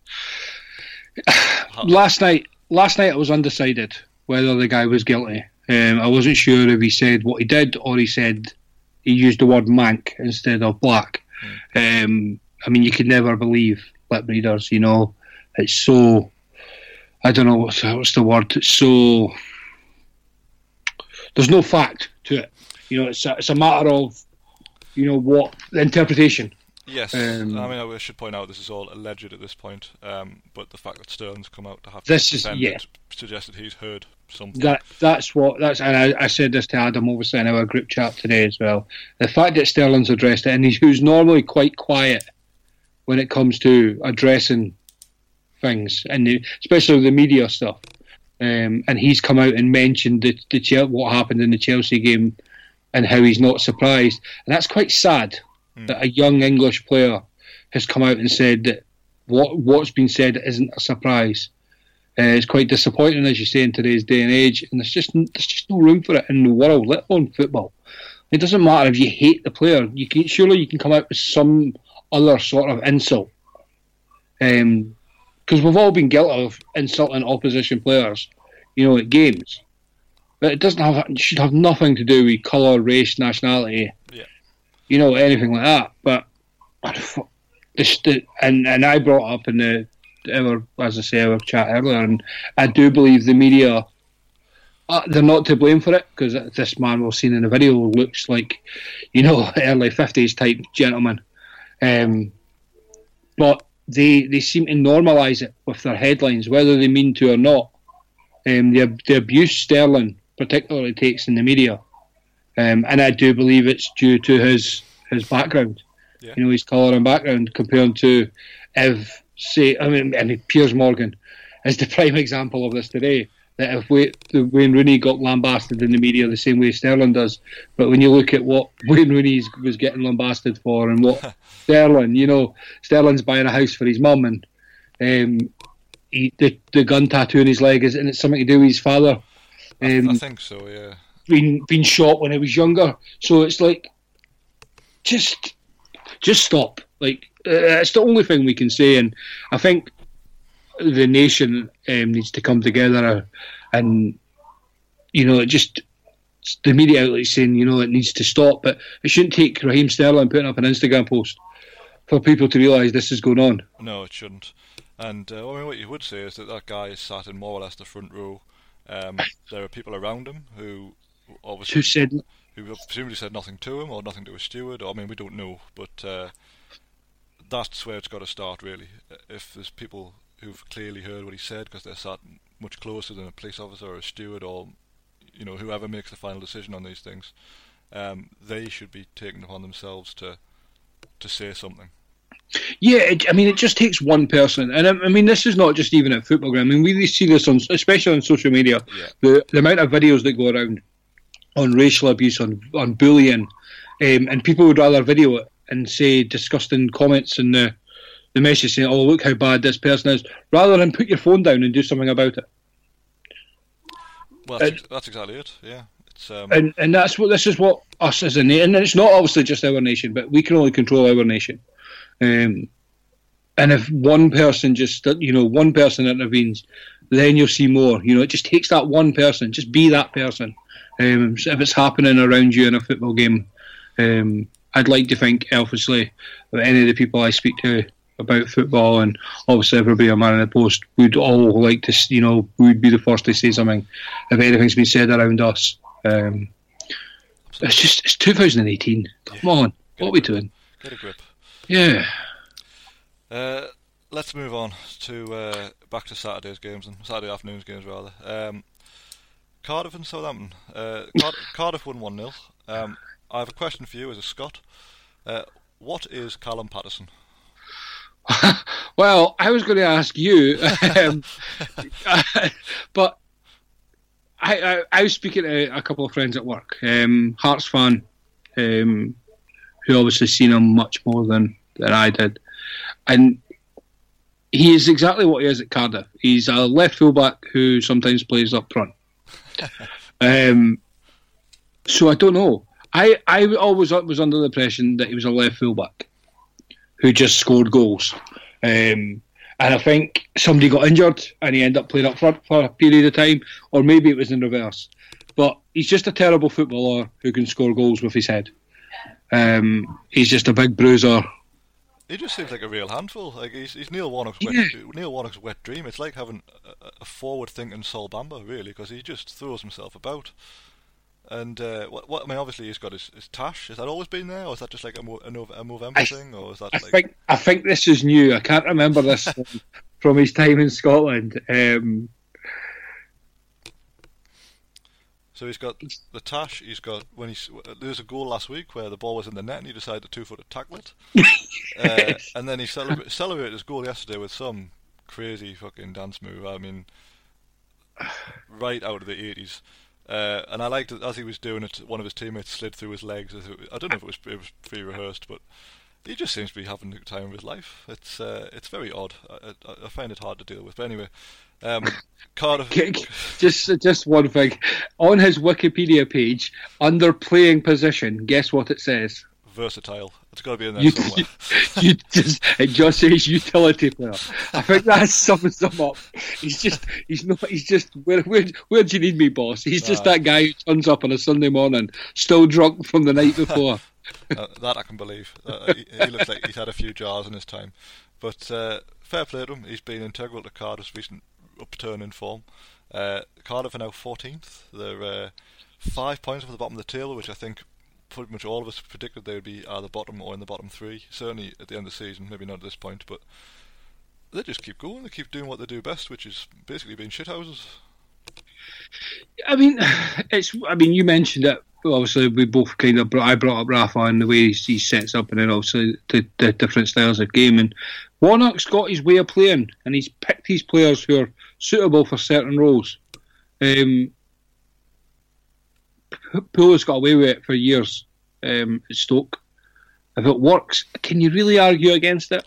how- *sighs* Last night, last night I was undecided whether the guy was guilty. Um, I wasn't sure if he said what he did or he said he used the word mank instead of black. Um, I mean, you could never believe lip readers. You know, it's so. I don't know what's what's the word. So. There's no fact to it. You know, it's a, it's a matter of, you know, what the interpretation. yes, um, I mean I should point out this is all alleged at this point, um, but the fact that Sterling's come out to have This to is- yeah. that he's heard something. That that's what that's and I, I said this to Adam obviously in our group chat today as well. The fact that Sterling's addressed it and he's who's normally quite quiet when it comes to addressing things and the, especially the media stuff. Um, and he's come out and mentioned the, the what happened in the Chelsea game and how he's not surprised. And that's quite sad that a young English player has come out and said that what what's been said isn't a surprise. Uh, it's quite disappointing, as you say, in today's day and age, and there's just there's just no room for it in the world, let alone football. It doesn't matter if you hate the player; you can surely you can come out with some other sort of insult, because we've all been guilty of insulting opposition players, you know, at games. But it doesn't have it should have nothing to do with colour, race, nationality, Yeah. you know, anything like that. But the, and and I brought up in the our as I say our chat earlier, and I do believe the media. Uh, they're not to blame for it because this man we've seen in the video looks like, you know, *laughs* early fifties type gentleman. Um, but they they seem to normalise it with their headlines, whether they mean to or not. Um, the the abuse Sterling particularly takes in the media, um, and I do believe it's due to his his background. Yeah. You know, his colour and background compared to if say I mean, I mean Piers Morgan is the *laughs* prime example of this today. That if Wayne Rooney got lambasted in the media the same way Sterling does, but when you look at what *laughs* Wayne Rooney was getting lambasted for and what *laughs* Sterling, you know, Sterling's buying a house for his mum and um, he, the, the gun tattoo on his leg is and it's something to do with his father. Um, I, I think so, yeah. Being being shot when he was younger, so it's like, just just stop. Like uh, it's the only thing we can say, and I think the nation um, needs to come together and you know it just the media outlets saying you know it needs to stop, but it shouldn't take Raheem Sterling putting up an Instagram post for people to realise this is going on. No, it shouldn't. And uh, I mean, what you would say is that that guy is sat in more or less the front row. Um, *laughs* there are people around him who obviously who said who presumably said nothing to him or nothing to a steward. Or, I mean, we don't know, but uh, that's where it's got to start, really. If there's people who've clearly heard what he said because they're sat much closer than a police officer or a steward or you know whoever makes the final decision on these things, um, they should be taking upon themselves to to say something. Yeah, it, I mean, it just takes one person, and I, I, mean, this is not just even at football ground. I mean, we see this on, especially on social media. Yeah. The the amount of videos that go around on racial abuse, on on bullying, um, and people would rather video it and say disgusting comments in the the message saying, "Oh, look how bad this person is," rather than put your phone down and do something about it. Well, that's, and, that's exactly it. Yeah, um... and and that's what this is what us as a nation, and it's not obviously just our nation, but we can only control our nation. Um, and if one person just, you know, one person intervenes, then you'll see more. You know, it just takes that one person. Just be that person. Um, if it's happening around you in a football game, um, I'd like to think, obviously, that any of the people I speak to about football, and obviously everybody on Man in the Post would all like to, you know, would be the first to say something if anything's been said around us. Um, it's just it's 2018. Come yeah. on, what are we doing? Get a grip. Yeah. Uh, let's move on to uh, back to Saturday's games and Saturday afternoon's games rather. Um, Cardiff and Southampton. Uh, Card- *laughs* Cardiff won one 0 um, I have a question for you as a Scot. Uh, what is Callum Paterson? *laughs* well, I was going to ask you, *laughs* um, *laughs* but I, I, I, was speaking to a couple of friends at work, um, Hearts fan, um, who obviously seen him much more than, than I did, and he is exactly what he is at Cardiff. He's a left fullback who sometimes plays up front. um, so I don't know. I, I always was under the impression that he was a left fullback who just scored goals. Um, and I think somebody got injured and he ended up playing up front for a period of time, or maybe it was in reverse. But he's just a terrible footballer who can score goals with his head. Um, he's just a big bruiser. He just seems like a real handful. Like he's, he's Neil Warnock's wet, yeah. Neil Warnock's wet dream. It's like having a, a forward-thinking Sol Bamba, really, because he just throws himself about. And uh, what, what, I mean, obviously he's got his, his tash. Has that always been there, or is that just like a, Mo, a, a Movember I, thing, or is that? I like... think I think this is new. I can't remember this *laughs* from, from his time in Scotland. Um, so he's got the tash. He's got when he's there was a goal last week where the ball was in the net and he decided to two foot tackle it, *laughs* uh, and then he celebra- celebrated his goal yesterday with some crazy fucking dance move. I mean, right out of the eighties. Uh, and I liked it as he was doing it. One of his teammates slid through his legs. I don't know if it was it was pre-rehearsed, but he just seems to be having the time of his life. It's uh, it's very odd. I, I, find it hard to deal with. But anyway, um, *laughs* Cardiff. just just one thing on his Wikipedia page under playing position. Guess what it says? Versatile. It's got to be in there you, somewhere. *laughs* You, just it just says utility player. I think that sums him up. He's just he's not he's just where where where do you need me, boss? He's just that guy who turns up on a Sunday morning, still drunk from the night before. *laughs* uh, that I can believe. Uh, he, he, looks like he's had a few jars in his time, but uh, fair play to him. He's been integral to Cardiff's recent upturn in form. Uh, Cardiff are now 14th. They're uh, five points off the bottom of the table, which I think pretty much all of us predicted they would be either bottom or in the bottom three. Certainly at the end of the season, maybe not at this point, but they just keep going. They keep doing what they do best, which is basically being shithouses. I mean, *laughs* it's. I mean, you mentioned it. Obviously, we both kind of. I brought up Rafa and the way he sets up, and then also the, the different styles of game. And Warnock's got his way of playing, and he's picked his players who are suitable for certain roles. Um, Pulis has got away with it for years um, at Stoke. If it works, can you really argue against it?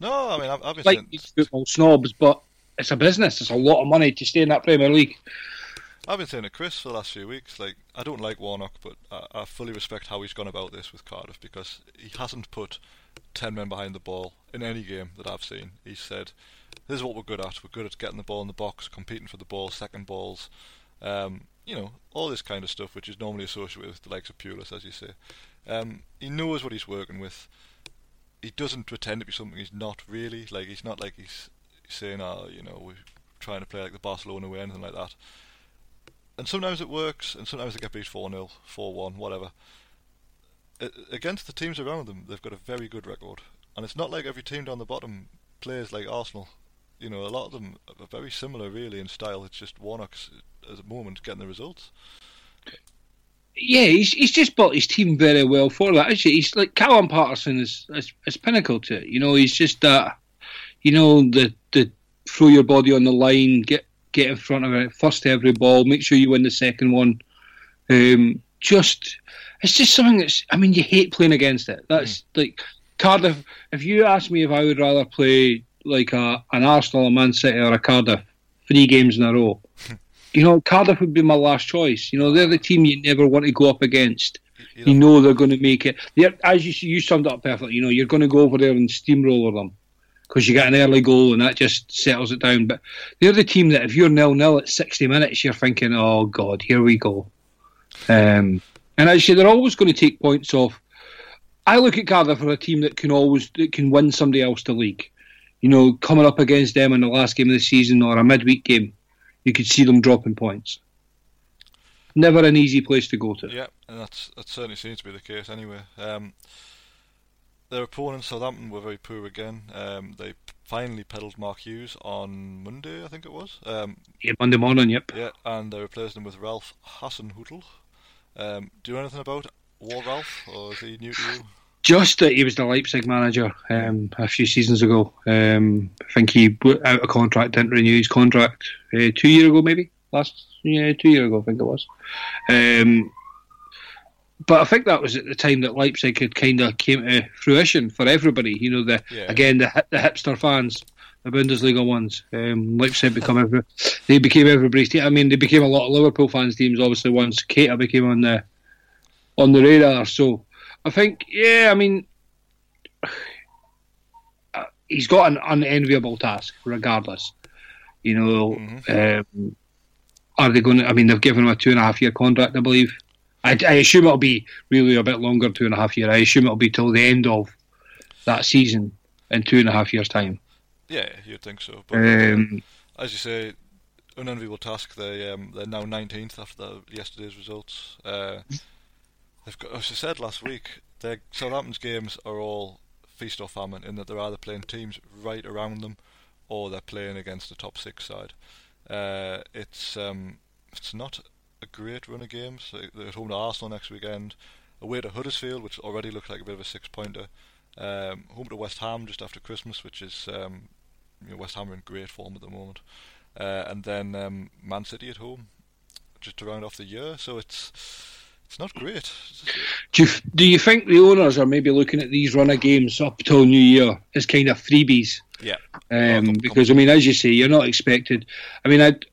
No, I mean I've, I've been Like saying, football snobs, but it's a business. It's a lot of money to stay in that Premier League. I've been saying to Chris for the last few weeks, like I don't like Warnock, but I, I fully respect how he's gone about this with Cardiff because he hasn't put ten men behind the ball in any game that I've seen. He said, "This is what we're good at. We're good at getting the ball in the box, competing for the ball, second balls, um, you know, all this kind of stuff, which is normally associated with the likes of Pulis, as you say. Um, he knows what he's working with. He doesn't pretend to be something he's not really. Like he's not like he's saying, "Oh, you know, we're trying to play like the Barcelona way," anything like that." and sometimes it works, and sometimes they get beat 4 0, 4 1, whatever. Against the teams around them, they've got a very good record. And it's not like every team down the bottom plays like Arsenal. You know, a lot of them are very similar, really, in style. It's just Warnock's, at the moment, getting the results. Yeah, he's, he's just built his team very well for that. Actually, he's like Callum Paterson is, is, is pinnacle to it. You know, he's just that, you know, the, the throw your body on the line, get get in front of it, first every ball, make sure you win the second one. Um, just, it's just something that's. I mean, you hate playing against it. That's mm. like Cardiff. If you ask me if I would rather play like a an Arsenal, a Man City, or a Cardiff, three games in a row, *laughs* you know, Cardiff would be my last choice. You know, they're the team you never want to go up against. You know, you know they're going to make it. They're, as you you summed up perfectly. You know, you're going to go over there and steamroller them because you get an early goal and that just settles it down. But they're the team that if you're nil nil at 60 minutes, you're thinking, oh God, here we go. Um, and actually, they're always going to take points off. I look at Cardiff for a team that can always that can win somebody else the league. You know, coming up against them in the last game of the season or a midweek game, you could see them dropping points. Never an easy place to go to. Yeah, and that's that certainly seems to be the case anyway. Um, their opponents, Southampton, were very poor again. Um, they finally peddled Mark Hughes on Monday, I think it was. Um, yeah, Monday morning, yep. Yeah, and they replaced him with Ralph Hasenhüttl. Um, do you know anything about War Ralph, or is he new to you? Just that he was the Leipzig manager um, a few seasons ago. Um, I think he put out a contract, didn't renew his contract uh, two years ago, maybe last yeah two years ago, I think it was. Um, but I think that was at the time that Leipzig had kind of came to fruition for everybody. You know, the yeah. again the the hipster fans, the Bundesliga ones. Um, Leipzig become every, they became everybody's team. I mean, they became a lot of Liverpool fans' teams. Obviously, once Keita became on the on the radar. So I think, yeah, I mean, uh, he's got an unenviable task, regardless. You know, mm-hmm. um, are they going to? I mean, they've given him a two and a half year contract, I believe. I, I, assume it'll be really a bit longer, two and a half year. I assume it'll be till the end of that season in two and a half years' time. Yeah, you'd think so. But um, as you say, unenviable task. They um, they're now 19th after the, yesterday's results. Uh, they've got, as I said last week, their Southampton's games are all feast or famine in that they're either playing teams right around them, or they're playing against the top six side. Uh, it's um, it's not a great run of games. They're at home to Arsenal next weekend, away to Huddersfield, which already looks like a bit of a six-pointer. Um, home to West Ham just after Christmas, which is um, you know, West Ham are in great form at the moment, uh, and then um, Man City at home, just to round off the year. So it's it's not great. Do you, do you think the owners are maybe looking at these run of games up till New Year as kind of freebies? Yeah. Um, because I mean, as you say, you're not expected. I mean, I'd,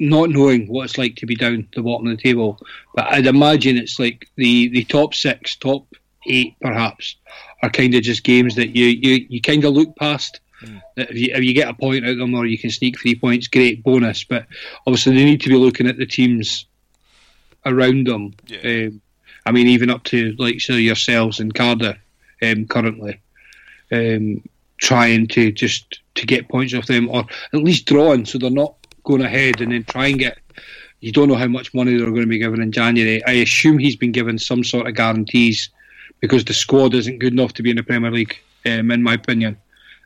not knowing what it's like to be down the bottom of the table. But I'd imagine it's like the, the top six, top eight, perhaps, are kind of just games that you, you, you kind of look past. Mm. If you, if you get a point out of them or you can sneak three points, great bonus. But obviously, they need to be looking at the teams around them. Yeah. Um, I mean, even up to like so yourselves in Cardiff um, currently, um, trying to just to get points off them or at least drawing, so they're not going ahead and then try and get. You don't know how much money they're going to be given in January. I assume he's been given some sort of guarantees because the squad isn't good enough to be in the Premier League, um, in my opinion.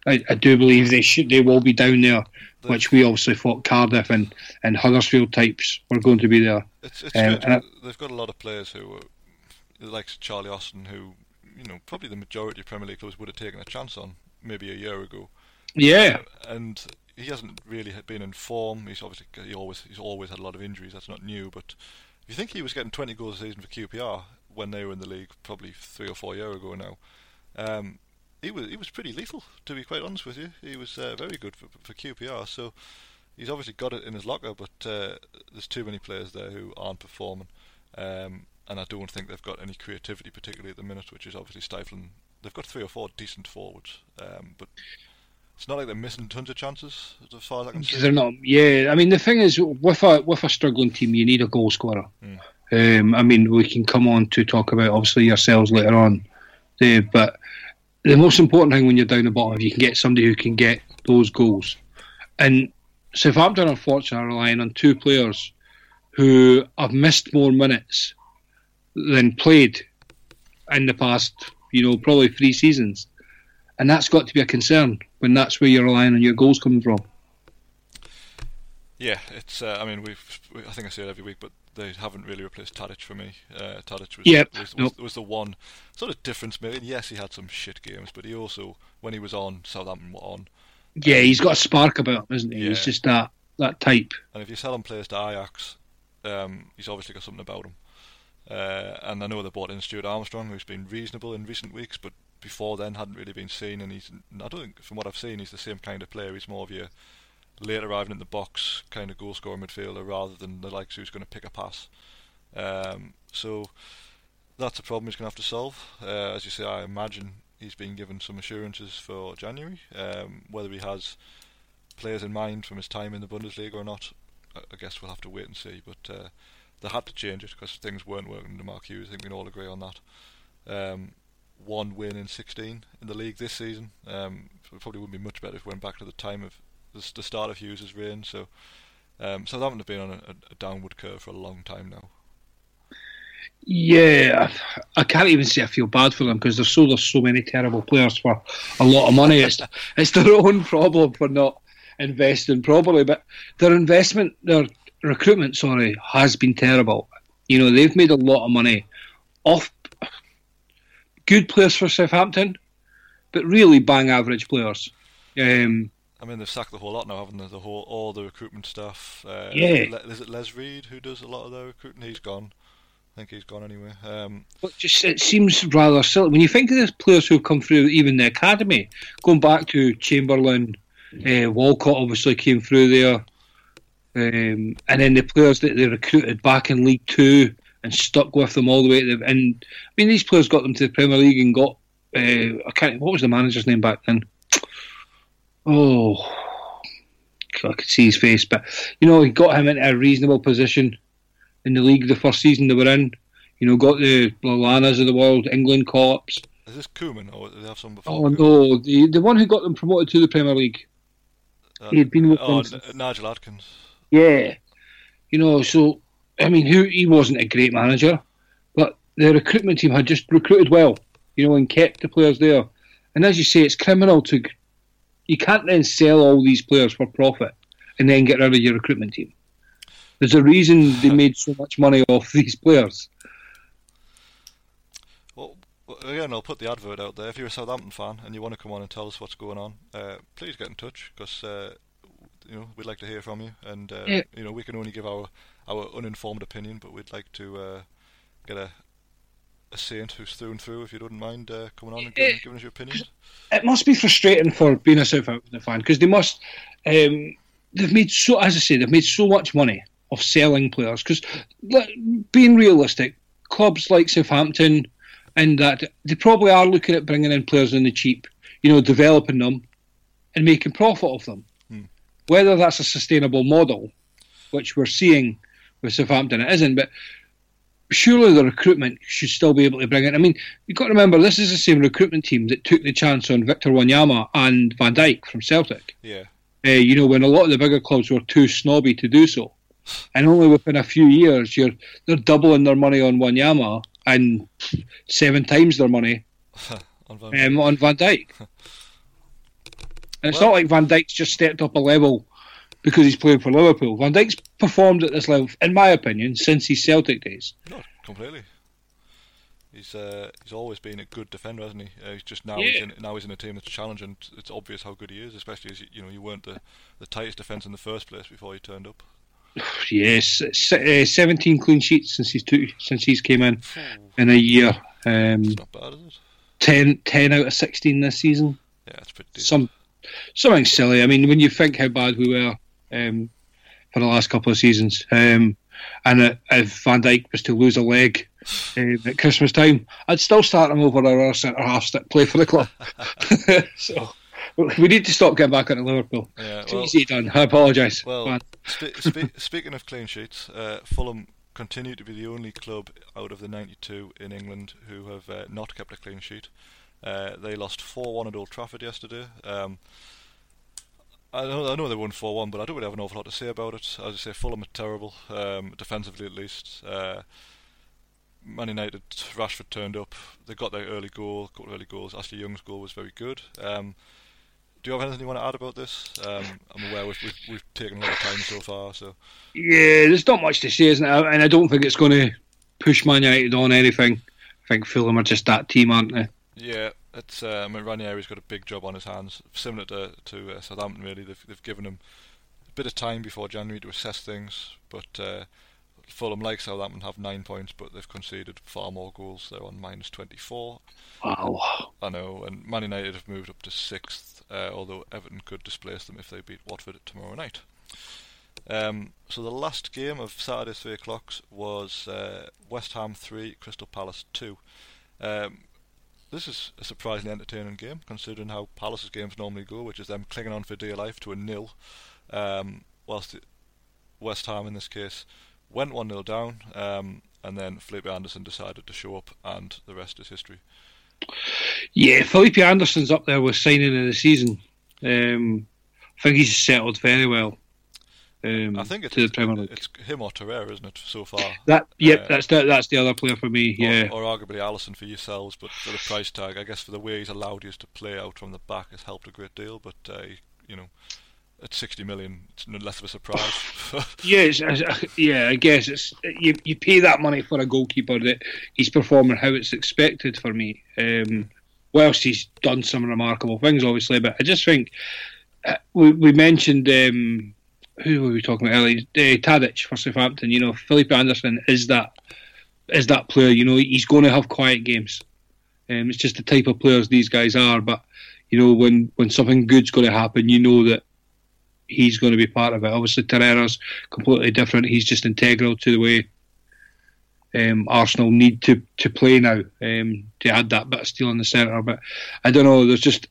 I, I, do believe they should. They will be down there, which we obviously thought Cardiff and, and Huddersfield types were going to be there. It's, it's um, good. They've got a lot of players who, like Charlie Austin, who you know probably the majority of Premier League clubs would have taken a chance on maybe a year ago. Yeah, and he hasn't really been in form. He's obviously he always he's always had a lot of injuries. That's not new. But if you think he was getting 20 goals a season for QPR when they were in the league, probably three or four years ago now, um, he was he was pretty lethal. To be quite honest with you, he was uh, very good for, for QPR. So he's obviously got it in his locker, but uh, there's too many players there who aren't performing. Um, and I don't think they've got any creativity, particularly at the minute, which is obviously stifling. They've got three or four decent forwards, um, but it's not like they're missing tons of chances as far as I can see. They're not. Yeah, I mean the thing is, with a with a struggling team, you need a goal scorer. Mm. Um, I mean, we can come on to talk about obviously yourselves later on, Dave. But the most important thing when you're down the bottom, you can get somebody who can get those goals, and Southampton unfortunately are relying on two players who have missed more minutes than played in the past, you know, probably three seasons. And that's got to be a concern when that's where you're relying on your goals coming from. Yeah, it's. Uh, I mean, we've. I think I say it every week, but they haven't really replaced Tadic for me. Uh, Tadic was, yep. was, was, nope. was, the one sort of difference maker. Yes, he had some shit games, but he also, when he was on, Southampton were on. Yeah, he's got a spark about him, isn't he? Yeah. He's just that that type. And if you're selling players to Ajax, um, he's obviously got something about him. Uh, and I know they brought in Stuart Armstrong, who's been reasonable in recent weeks, but before then hadn't really been seen. And he's, I don't think, from what I've seen, he's the same kind of player. He's more of your late arriving in the box kind of goal scoring midfielder rather than the likes who's going to pick a pass. Um, so that's a problem he's going to have to solve. Uh, as you say, I imagine he's been given some assurances for January. Um, whether he has players in mind from his time in the Bundesliga or not, I guess we'll have to wait and see. But uh, they had to change it because things weren't working under Mark Hughes. I think we can all agree on that. Um, one win in 16 in the league this season. Um, so it probably wouldn't be much better if we went back to the time of the, start of Hughes' reign. So um, Southampton have been on a, a, downward curve for a long time now. Yeah, I can't even say I feel bad for them because there's so there's so many terrible players for a lot of money. It's *laughs* it's their own problem for not investing properly. But their investment, their recruitment, sorry, has been terrible. You know, they've made a lot of money off good players for Southampton, but really bang average players. Um, I mean, they've sacked the whole lot now, haven't they? The whole, all the recruitment stuff. Uh, Yeah. Le- is it Les Reed who does a lot of their recruiting? He's gone. I think he's gone anyway. Um, But just it seems rather silly when you think of the players who've come through, even the academy, going back to Chamberlain, uh, Walcott obviously came through there, um, and then the players that they recruited back in League Two and stuck with them all the way. To the, and I mean, these players got them to the Premier League and got uh, I can't. What was the manager's name back then? Oh, I could see his face, but you know, he got him into a reasonable position in the league the first season they were in. You know, got the Lallanas of the world, England call-ups. is this Koeman or did they have some before? Oh Koeman? no, the the one who got them promoted to the Premier League. Uh, he had been with oh, them N- Nigel Atkins. Yeah, you know, so I mean, who he wasn't a great manager, but the recruitment team had just recruited well, you know, and kept the players there. And as you say, it's criminal to you can't then sell all these players for profit and then get rid of your recruitment team. There's a reason they made so much money *laughs* off these players. Well, again, I'll put the advert out there. If you're a Southampton fan and you want to come on and tell us what's going on, uh, please get in touch because uh, you know we'd like to hear from you. And uh, Yeah. you know we can only give our our uninformed opinion, but we'd like to uh, get a a saint who's through and through. If you don't mind uh, coming on and giving, Yeah. giving us your opinion. it must be frustrating for being a Southampton fan because they must. Um, they've made so, as I say, they've made so much money off selling players. Because being realistic, clubs like Southampton and that they probably are looking at bringing in players in the cheap. You know, developing them and making profit of them. Hmm. Whether that's a sustainable model, which we're seeing with Southampton, it isn't. But surely the recruitment should still be able to bring it. I mean, you've got to remember this is the same recruitment team that took the chance on Victor Wanyama and Van Dijk from Celtic. Yeah, Uh, you know, when a lot of the bigger clubs were too snobby to do so, and only within a few years, you're they're doubling their money on Wanyama and seven times their money *laughs* on Van um, on Van Dijk. And it's Well- not like Van Dijk's just stepped up a level because he's playing for Liverpool. Van Dijk's performed at this level, in my opinion, since his Celtic days. No, completely. He's uh, he's always been a good defender, hasn't he? Uh, he's just now Yeah. he's in, now he's in a team that's challenging. It's obvious how good he is, especially as you, know you weren't the, the tightest defence in the first place before he turned up. *sighs* Yes, uh, seventeen clean sheets since he's since he's came in in a year. Um, It's not bad, is it? 10, 10 out of sixteen this season. Yeah, it's pretty. Decent. Some something silly. I mean, when you think how bad we were um, for the last couple of seasons, um, and uh, if Van Dijk was to lose a leg *sighs* um, at Christmas time, I'd still start him over our centre half that play for the club. *laughs* *laughs* so we need to stop getting back into Liverpool. Yeah, Too well- easy done. I apologise. Well, spe- spe- *laughs* speaking of clean sheets, uh, Fulham continue to be the only club out of the 92 in England who have uh, not kept a clean sheet. Uh, they lost 4-1 at Old Trafford yesterday. Um, I know, I know they won 4-1, but I don't really have an awful lot to say about it. As I say, Fulham are terrible, um, defensively at least. Uh, Man United, Rashford turned up. They got their early goal, got early goals. Ashley Young's goal was very good. Um, do you have anything you want to add about this? Um, I'm aware we've, we've, we've taken a lot of time so far, so Yeah, there's not much to say, isn't it? And I don't think it's going to push Man United on anything. I think Fulham are just that team, aren't they? yeah, it's uh, I mean, Ranieri's got a big job on his hands, similar to to uh, Southampton. Really, they've they've given him a bit of time before January to assess things, but uh, Fulham, like Southampton, have nine points, but they've conceded far more goals. They're on minus 24. Wow. I know, and Man United have moved up to sixth, uh, although Everton could displace them if they beat Watford tomorrow night. Um, so the last game of Saturday three o'clocks was uh, West Ham three, Crystal Palace two. Um, this is a surprisingly entertaining game, considering how Palace's games normally go, which is them clinging on for dear life to a nil, um, whilst West Ham in this case went one 0 down, um, and then Felipe Anderson decided to show up, and the rest is history. Yeah, Felipe Anderson's up there with signing of the season. Um, I think he's settled very well. Um, I think it's, to the Premier League. it's him or Torreira, isn't it, so far? that yep, uh, that's the, that's the other player for me. Yeah, Or, or arguably Alisson for yourselves, but for the price tag, I guess for the way he's allowed you to play out from the back has helped a great deal. But uh, you know, at 60 million, it's no less of a surprise. *laughs* yeah, it's, it's- yeah. I guess it's you. You pay that money for a goalkeeper that he's performing how it's expected for me. Um, whilst he's done some remarkable things, obviously, but I just think uh, we we mentioned um, who were we talking about earlier? Uh, Tadic for Southampton. You know, Felipe Anderson is that is that player. You know, he's going to have quiet games. Um, it's just the type of players these guys are. But you know, when when something good's going to happen, you know that he's going to be part of it. Obviously, Torreira's completely different. He's just integral to the way um, Arsenal need to, to play now um, to add that bit of steel in the centre. But I don't know. There's just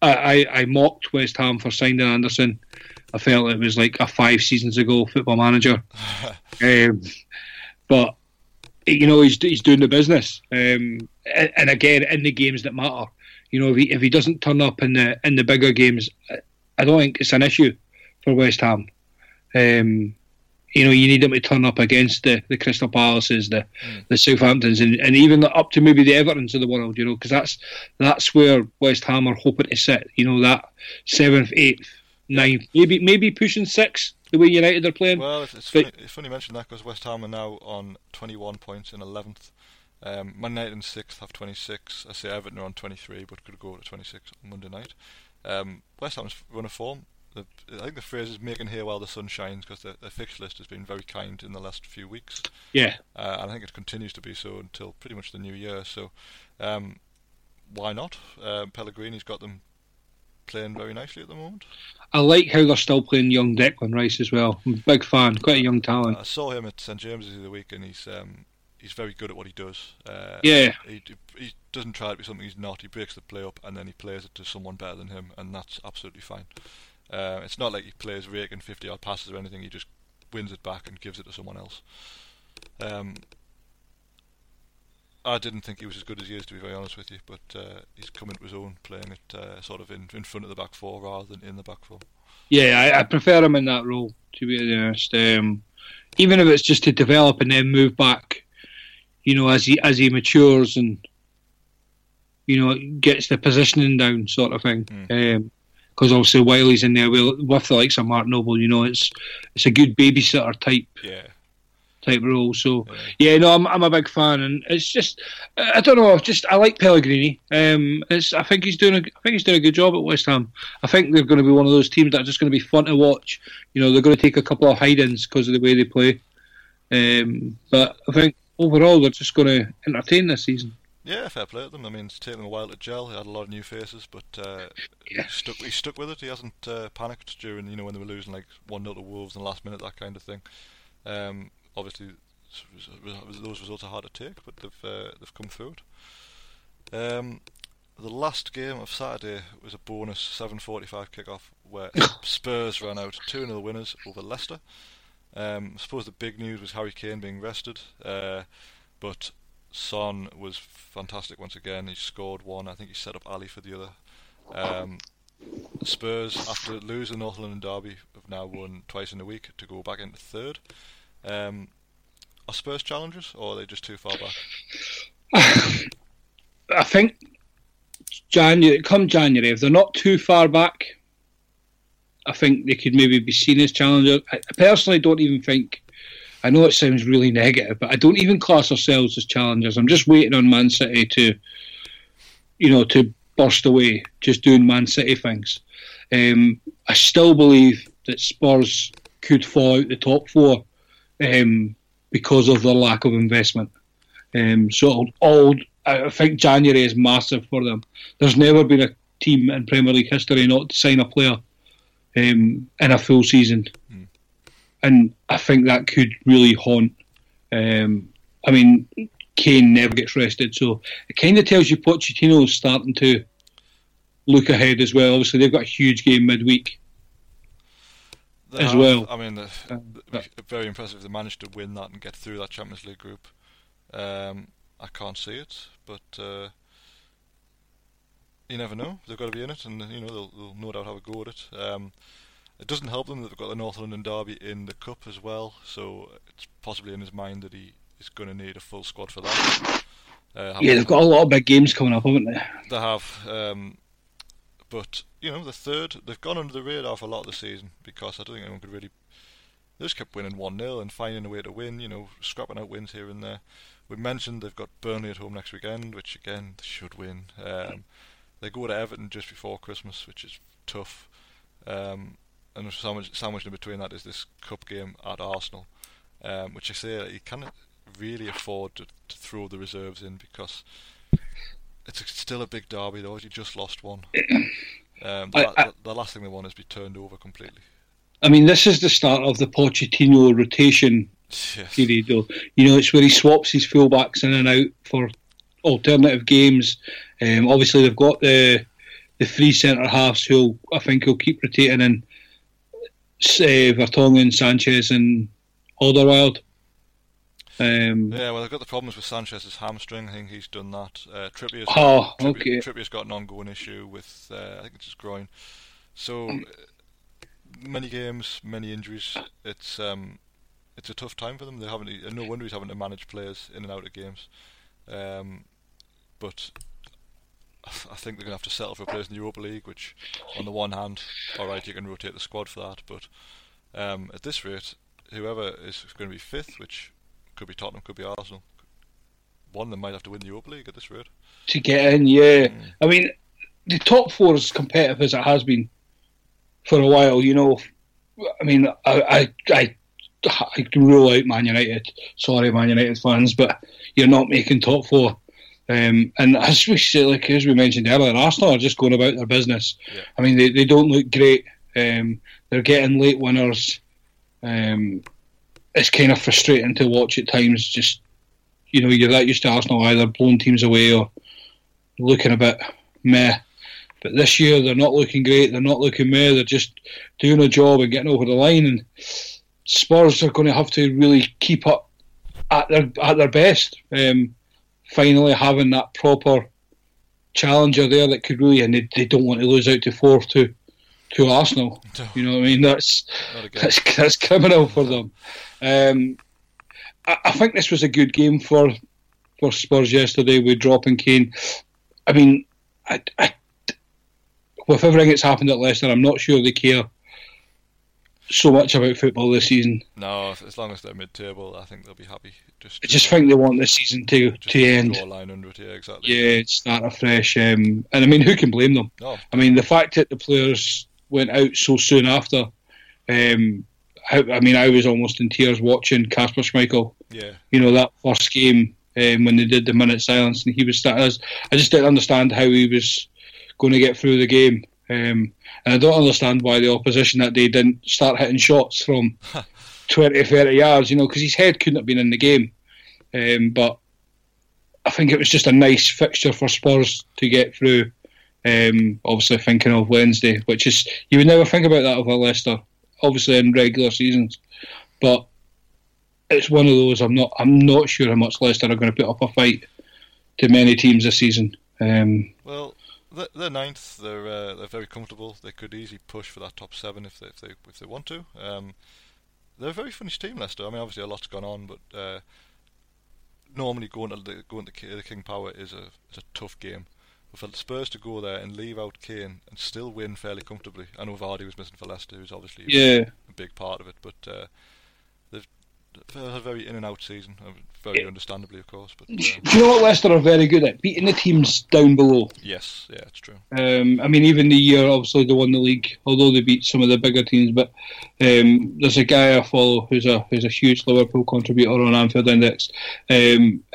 I, I, I mocked West Ham for signing Anderson. I felt it was like a five seasons ago football manager. *laughs* um, but you know he's he's doing the business, um, and, and again in the games that matter. You know if he if he doesn't turn up in the in the bigger games, I don't think it's an issue for West Ham. Um, you know, you need them to turn up against the, the Crystal Palaces, the the Southamptons, and, and even up to maybe the Evertons of the world. You know, because that's that's where West Ham are hoping to sit. You know, that seventh, eighth, ninth, maybe maybe pushing six. The way United are playing. well, it's, it's, But- funny, it's funny you mention that because West Ham are now on 21 points in 11th. Um, Man United in 6th have 26. I say Everton are on 23, but could go to 26 on Monday night. Um, West Ham's run a form. The, I think the phrase is making hay while the sun shines because the, the fixture list has been very kind in the last few weeks. yeah, uh, and I think it continues to be so until pretty much the new year. So, um, why not? Uh, Pellegrini's got them playing very nicely at the moment. I like how they're still playing young Declan Rice as well. I'm a big fan, quite a young talent. I saw him at St James's the other week, and he's um, he's very good at what he does. Uh, Yeah. he he doesn't try to be something he's not. He breaks the play up, and then he plays it to someone better than him, and that's absolutely fine. Uh, it's not like he plays raking 50 odd passes or anything. He just wins it back and gives it to someone else. Um, I didn't think he was as good as he is, to be very honest with you, but uh, he's coming into his own, playing it uh, sort of in, in front of the back four rather than in the back four. Yeah, I, I prefer him in that role, to be honest. Um, even if it's just to develop and then move back, you know, as he as he matures and you know gets the positioning down, sort of thing. Because obviously, while he's in there with, with the likes of Mark Noble, you know, it's it's a good babysitter type Yeah, type role. So yeah, no, I'm I'm a big fan, and it's just I don't know, just I like Pellegrini. Um, it's I think he's doing a I think he's doing a good job at West Ham. I think they're going to be one of those teams that are just going to be fun to watch. You know, they're going to take a couple of hide-ins because of the way they play. Um, but I think overall they're just going to entertain this season. Yeah, fair play to them. I mean, it's taken them a while to gel. He had a lot of new faces, but uh, Yeah. he stuck. He stuck with it. He hasn't uh, panicked during you know when they were losing like one 0 to Wolves in the last minute, that kind of thing. Um, obviously, those results are hard to take, but they've uh, they've come through it. Um, the last game of Saturday was a bonus 7:45 kickoff where *laughs* Spurs ran out 2 0 winners over Leicester. Um, I suppose the big news was Harry Kane being rested, uh, but Son was fantastic once again. He scored one. I think he set up Alli for the other. Um, Spurs, after losing North London Derby, have now won twice in a week to go back into third. Um, are Spurs challengers, or are they just too far back? I think January, come January, if they're not too far back, I think they could maybe be seen as challengers. I personally don't even think. I know it sounds really negative, but I don't even class ourselves as challengers. I'm just waiting on Man City to, you know, to burst away, just doing Man City things. Um, I still believe that Spurs could fall out the top four um, because of the lack of investment. Um, so all I think January is massive for them. There's never been a team in Premier League history not to sign a player um, in a full season, and I think that could really haunt. Um, I mean, Kane never gets rested, so it kind of tells you Pochettino is starting to look ahead as well. Obviously, they've got a huge game midweek. They As have. well. I mean, the, Um, the- very impressive. They managed to win that and get through that Champions League group. Um, I can't see it, but uh, you never know. They've got to be in it, and you know they'll, they'll no doubt have a go at it. Um, it doesn't help them that they've got the North London derby in the cup as well, so it's possibly in his mind that he is going to need a full squad for that. Uh, Yeah, they've got a lot of big games coming up, haven't they? they have, um, but you know the third they've gone under the radar for a lot of the season because I don't think anyone could really. They just kept winning one 0 and finding a way to win. You know, scrapping out wins here and there. We mentioned they've got Burnley at home next weekend, which again they should win. Um, they go to Everton just before Christmas, which is tough. Um, and sandwiched, sandwiched in between that is this cup game at Arsenal, um, which I say you can't really afford to, to throw the reserves in because it's a, still a big derby. Though you just lost one. *clears throat* Um, the, I- la- I- the, the last thing they want is be turned over completely. I mean, this is the start of the Pochettino rotation *laughs* Yes. period, though. You know, it's where he swaps his fullbacks in and out for alternative games. Um, obviously, they've got the the three centre halves who I think will keep rotating in uh, Vertonghen, Sanchez, and Alderweireld. Um, Yeah, well, they've got the problems with Sanchez's hamstring. I think he's done that. Uh, Trippier's, Oh, Trippier, okay. Trippier's got an ongoing issue with, uh, I think it's his groin. So, uh, many games, many injuries. It's um, it's a tough time for them. They haven't. uh, No wonder he's having to manage players in and out of games. Um, but I think they're going to have to settle for place in the Europa League, which, on the one hand, all right, you can rotate the squad for that, but um, at this rate, whoever is going to be fifth, which could be Tottenham, could be Arsenal, one of them might have to win the Europa League at this rate. to get in, yeah. Mm. I mean, the top four is competitive as it has been for a while. You know, I mean, I I I, I can rule out Man United. Sorry, Man United fans, but you're not making top four. Um, and as we say, like as we mentioned earlier, Arsenal are just going about their business. Yeah. I mean, they, they don't look great. Um, they're getting late winners. Um, it's kind of frustrating to watch at times. Just you know, you're that used to Arsenal either blowing teams away or looking a bit meh. But this year they're not looking great. They're not looking meh. They're just doing a job and getting over the line. And Spurs are going to have to really keep up at their at their best. Um, finally having that proper challenger there that could really, and they, they don't want to lose out to fourth to to Arsenal. You know what I mean? That's that's that's criminal for them. Um, I, I think this was a good game for for Spurs yesterday with dropping Kane. I mean, I, I, with everything that's happened at Leicester, I'm not sure they care so much about football this season. No, as long as they're mid-table, I think they'll be happy. Just, I just think they want this season to to end. draw a line under it. Yeah, exactly. Yeah, start afresh. Um, and I mean, who can blame them? No, I mean, the fact that the players went out so soon after. Um, I, I mean, I was almost in tears watching Kasper Schmeichel. yeah, You know that first game um, when they did the minute silence, and he was starting. us. I just didn't understand how he was going to get through the game. Um, and I don't understand why the opposition that day didn't start hitting shots from *laughs* 20, 30 yards, you know, because his head couldn't have been in the game. Um, but I think it was just a nice fixture for Spurs to get through. Um, obviously, thinking of Wednesday, which is you would never think about that of a Leicester, obviously in regular seasons, but it's one of those. I'm not. I'm not sure how much Leicester are going to put up a fight to many teams this season. Um, Well, they're, they're ninth. They're uh, they're very comfortable. They could easily push for that top seven if they if they if they want to. Um, they're a very finished team, Leicester. I mean, obviously a lot's gone on, but uh, normally going to the, going to the King Power is a is a tough game. For Spurs to go there and leave out Kane and still win fairly comfortably. I know Vardy was missing for Leicester, who's obviously yeah, a big part of it, but uh, they've they've had a very in and out season, uh, very understandably, of course. But *laughs* uh, do you know what Leicester are very good at beating the teams down below. yes, yeah, it's true. Um, I mean, even the year obviously they won the league, although they beat some of the bigger teams. But um, there's a guy I follow who's a who's a huge Liverpool contributor on Anfield Index. Um, *laughs*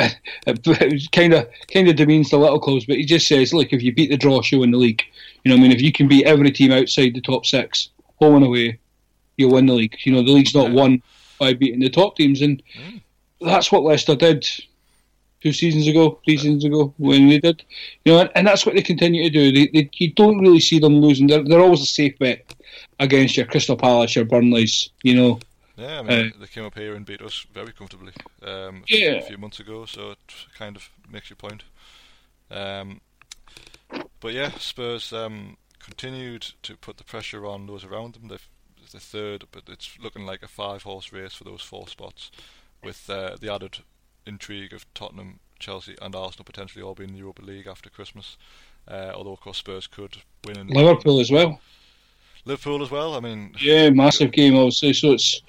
it kind of kind of demeans the little clubs, but he just says, look, if you beat the draw, you win the league. You know, I mean, if you can beat every team outside the top six, home and away, you'll win the league. You know, the league's not Yeah. won by beating the top teams, and Mm. that's what Leicester did two seasons ago, three seasons ago when they did. You know, and, and that's what they continue to do. They, they, you don't really see them losing. They're, they're always a safe bet against your Crystal Palace, your Burnleys. You know, Yeah, I mean, they came up here and beat us very comfortably um, a few- Yeah. a few months ago, so it kind of makes your point. Um, but yeah, Spurs um, continued to put the pressure on those around them. They've the third, but it's looking like a five-horse race for those four spots, with uh, the added intrigue of Tottenham, Chelsea, and Arsenal potentially all being in the Europa League after Christmas. Uh, although of course Spurs could win in Liverpool as well. Liverpool as well. I mean, Yeah, massive game obviously. So it's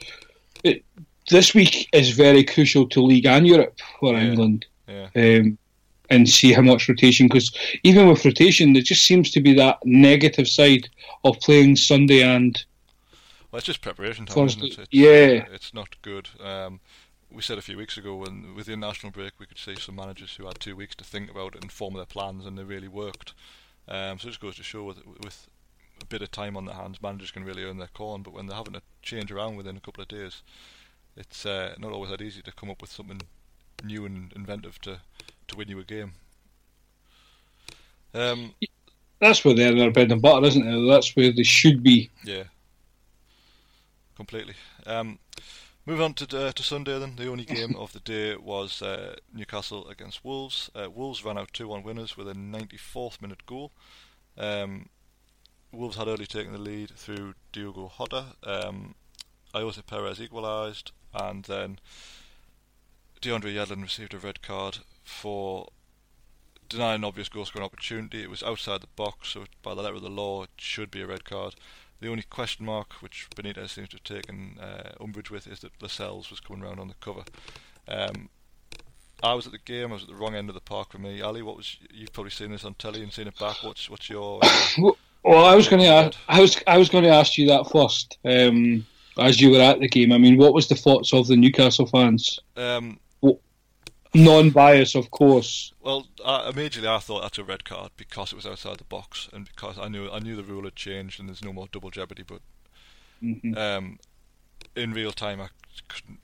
it, this week is very crucial to League and Europe for Yeah. England. yeah, um, and see how much rotation. Because even with rotation, there just seems to be that negative side of playing Sunday and Well, it's just preparation time, isn't it? It's, yeah. uh, it's not good. Um, we said a few weeks ago when with the international break, we could see some managers who had two weeks to think about it and form their plans, and they really worked. Um, so it just goes to show with, with a bit of time on their hands, managers can really earn their corn. But when they're having to change around within a couple of days, it's uh, not always that easy to come up with something new and inventive to to win you a game. Um, that's where they're their bread and butter, isn't it? That's where they should be. Yeah, completely. Um, move on to uh, to Sunday then. The only game *laughs* of the day was uh, Newcastle against Wolves. Uh, Wolves ran out two one winners with a 94th minute goal. Um, Wolves had early taken the lead through Diogo Jota. Um, Ayoze Perez equalised, and then DeAndre Yedlin received a red card for denying an obvious goal scoring opportunity. It was outside the box, so by the letter of the law, it should be a red card. The only question mark, which Benitez seems to have taken uh, umbrage with, is that Lascelles was coming round on the cover. Um, I was at the game. I was at the wrong end of the park for me. Ali, what was you've probably seen this on telly and seen it back. What's what's your uh, *coughs* Well, I was going to ask. I was I was going to ask you that first. Um, as you were at the game, I mean, what was the thoughts of the Newcastle fans? um, Non-bias, of course. Well, I, immediately I thought that's a red card because it was outside the box and because I knew I knew the rule had changed and there's no more double jeopardy. But hmm um, in real time, I couldn't.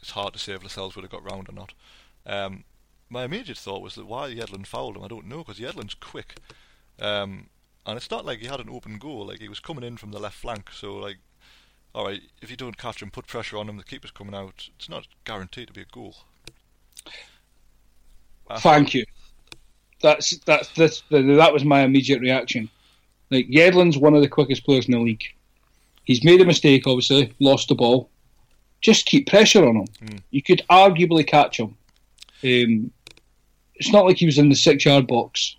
It's hard to say if Lascelles would have got round or not. Um, my immediate thought was that why Yedlin fouled him, I don't know because Yedlin's quick, um, and it's not like he had an open goal. Like he was coming in from the left flank, so like. All right, if you don't catch him, put pressure on him. The keeper's coming out. It's not guaranteed to be a goal. Thank you. That's that's that's that was my immediate reaction. Like Yedlin's one of the quickest players in the league. He's made a mistake, obviously, lost the ball. Just keep pressure on him. Mm. You could arguably catch him. Um, it's not like he was in the six-yard box.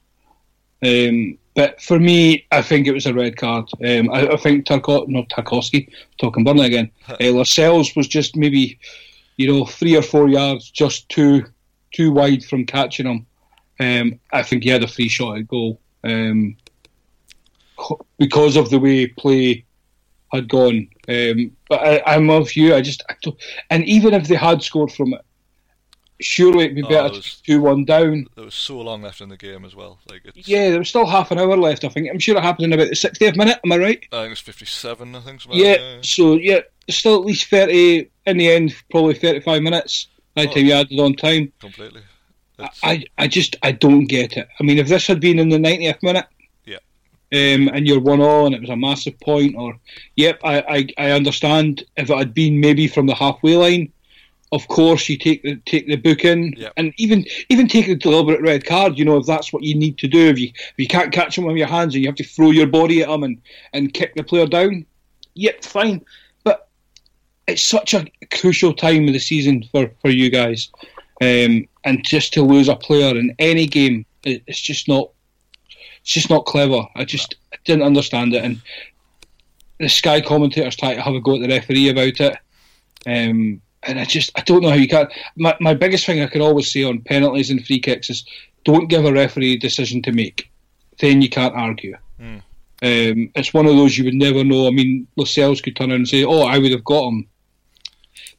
Um, but for me, I think it was a red card. Um, I, I, think Tarko, not Tarkowski, talking Burnley again. *laughs* uh, Lascelles was just maybe, you know, three or four yards just too too wide from catching him. Um, I think he had a free shot at goal um, because of the way play had gone. Um, but I, am of you. I just, I and even if they had scored from it, surely it'd be oh, better was, to two one down. There was so long left in the game as well. Like yeah, there was still half an hour left. I think. I'm sure it happened in about the 60th minute. Am I right? I think it's 57. I think. Yeah, yeah. So yeah, still at least 30 in the end. Probably 35 minutes. The oh, time you added on time. Completely. I, I just I don't get it. I mean, if this had been in the 90th minute, yeah, um, and you're one all and it was a massive point, or yep, I, I, I understand if it had been maybe from the halfway line, of course you take the take the book in yep. and even even take a deliberate red card. You know if that's what you need to do. If you if you can't catch him with your hands and you have to throw your body at him and, and kick the player down, yep, fine. It's such a crucial time of the season for, for you guys, um, and just to lose a player in any game, it's just not it's just not clever. I just I didn't understand it, and the Sky commentators try to have a go at the referee about it. Um, and I just I don't know how you can. My my biggest thing I can always say on penalties and free kicks is don't give a referee a decision to make. Then you can't argue. Mm. Um, it's one of those you would never know. I mean, Lascelles could turn around and say, "Oh, I would have got him,"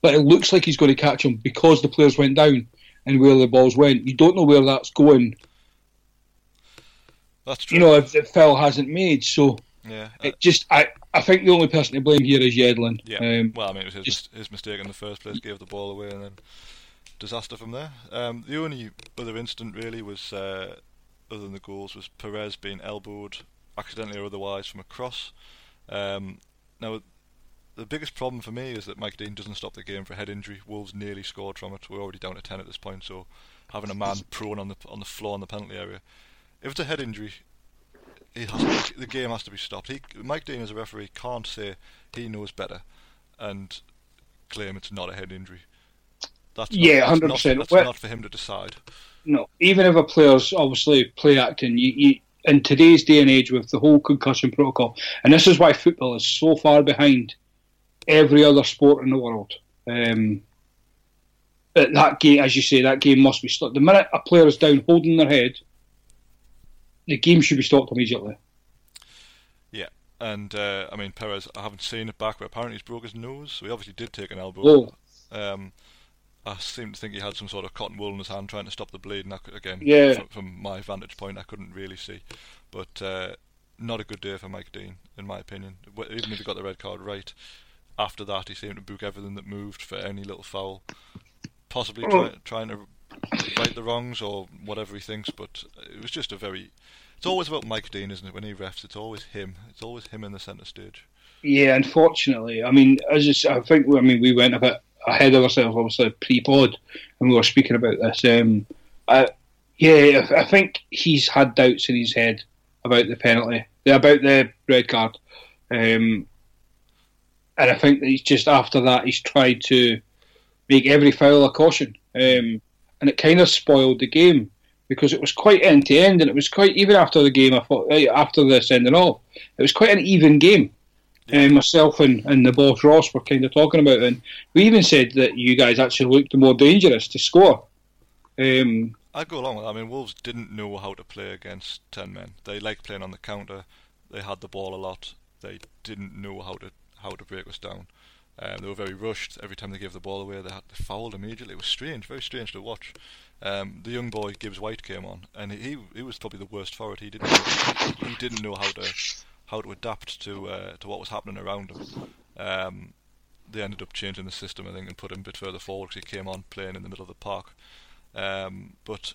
but it looks like he's going to catch him because the players went down and where the balls went. You don't know where that's going. That's true. You know, if the foul hasn't made, so yeah, it just I I think the only person to blame here is Yedlin. Yeah. Um, well, I mean, it was his, just, his mistake in the first place, gave the ball away, and then disaster from there. Um, the only other incident really was, uh, other than the goals, was Perez being elbowed accidentally or otherwise from a cross. Um, now, the biggest problem for me is that Mike Dean doesn't stop the game for a head injury. Wolves nearly scored from it. We're already down to ten at this point, so having a man prone on the on the floor in the penalty area, if it's a head injury, has to, the game has to be stopped. He, Mike Dean, as a referee, can't say he knows better and claim it's not a head injury. That's yeah, hundred percent. That's well, not for him to decide. No, even if a player's obviously play acting, you, you, in today's day and age with the whole concussion protocol, and this is why football is so far behind every other sport in the world. Um, that game, as you say, that game must be stopped. The minute a player is down holding their head, the game should be stopped immediately. Yeah, and uh, I mean Perez, I haven't seen it back, but apparently he's broke his nose. So he obviously did take an elbow. Oh. Um, I seem to think he had some sort of cotton wool in his hand trying to stop the bleed. And I could, again, yeah. from, from, my vantage point, I couldn't really see. But uh, not a good day for Mike Dean, in my opinion. Even if he got the red card right, after that he seemed to book everything that moved for any little foul. Possibly oh. try, trying to right the wrongs or whatever he thinks, but it was just a very. It's always about Mike Dean, isn't it? When he refs, it's always him. It's always him in the centre stage. Yeah, unfortunately, I mean, I just I think I mean we went a bit ahead of ourselves, obviously pre-pod, and we were speaking about this. Um, I, yeah, I think he's had doubts in his head about the penalty, about the red card, um, and I think that he's just after that he's tried to make every foul a caution. Um, and it kind of spoiled the game because it was quite end to end, and it was quite even after the game. I thought eh, after the sending off, it was quite an even game. Yeah. And myself and, and the boss Ross were kind of talking about it, and we even said that you guys actually looked more dangerous to score. Um, I'd go along with that. I mean, Wolves didn't know how to play against ten men. They liked playing on the counter. They had the ball a lot. They didn't know how to how to break us down. Um, they were very rushed. Every time they gave the ball away, they, had, they fouled immediately. It was strange, very strange to watch. Um, the young boy Gibbs White came on, and he he was probably the worst for it. He didn't know, he didn't know how to how to adapt to uh, to what was happening around him. Um, they ended up changing the system, I think, and put him a bit further forward because he came on playing in the middle of the park. Um, but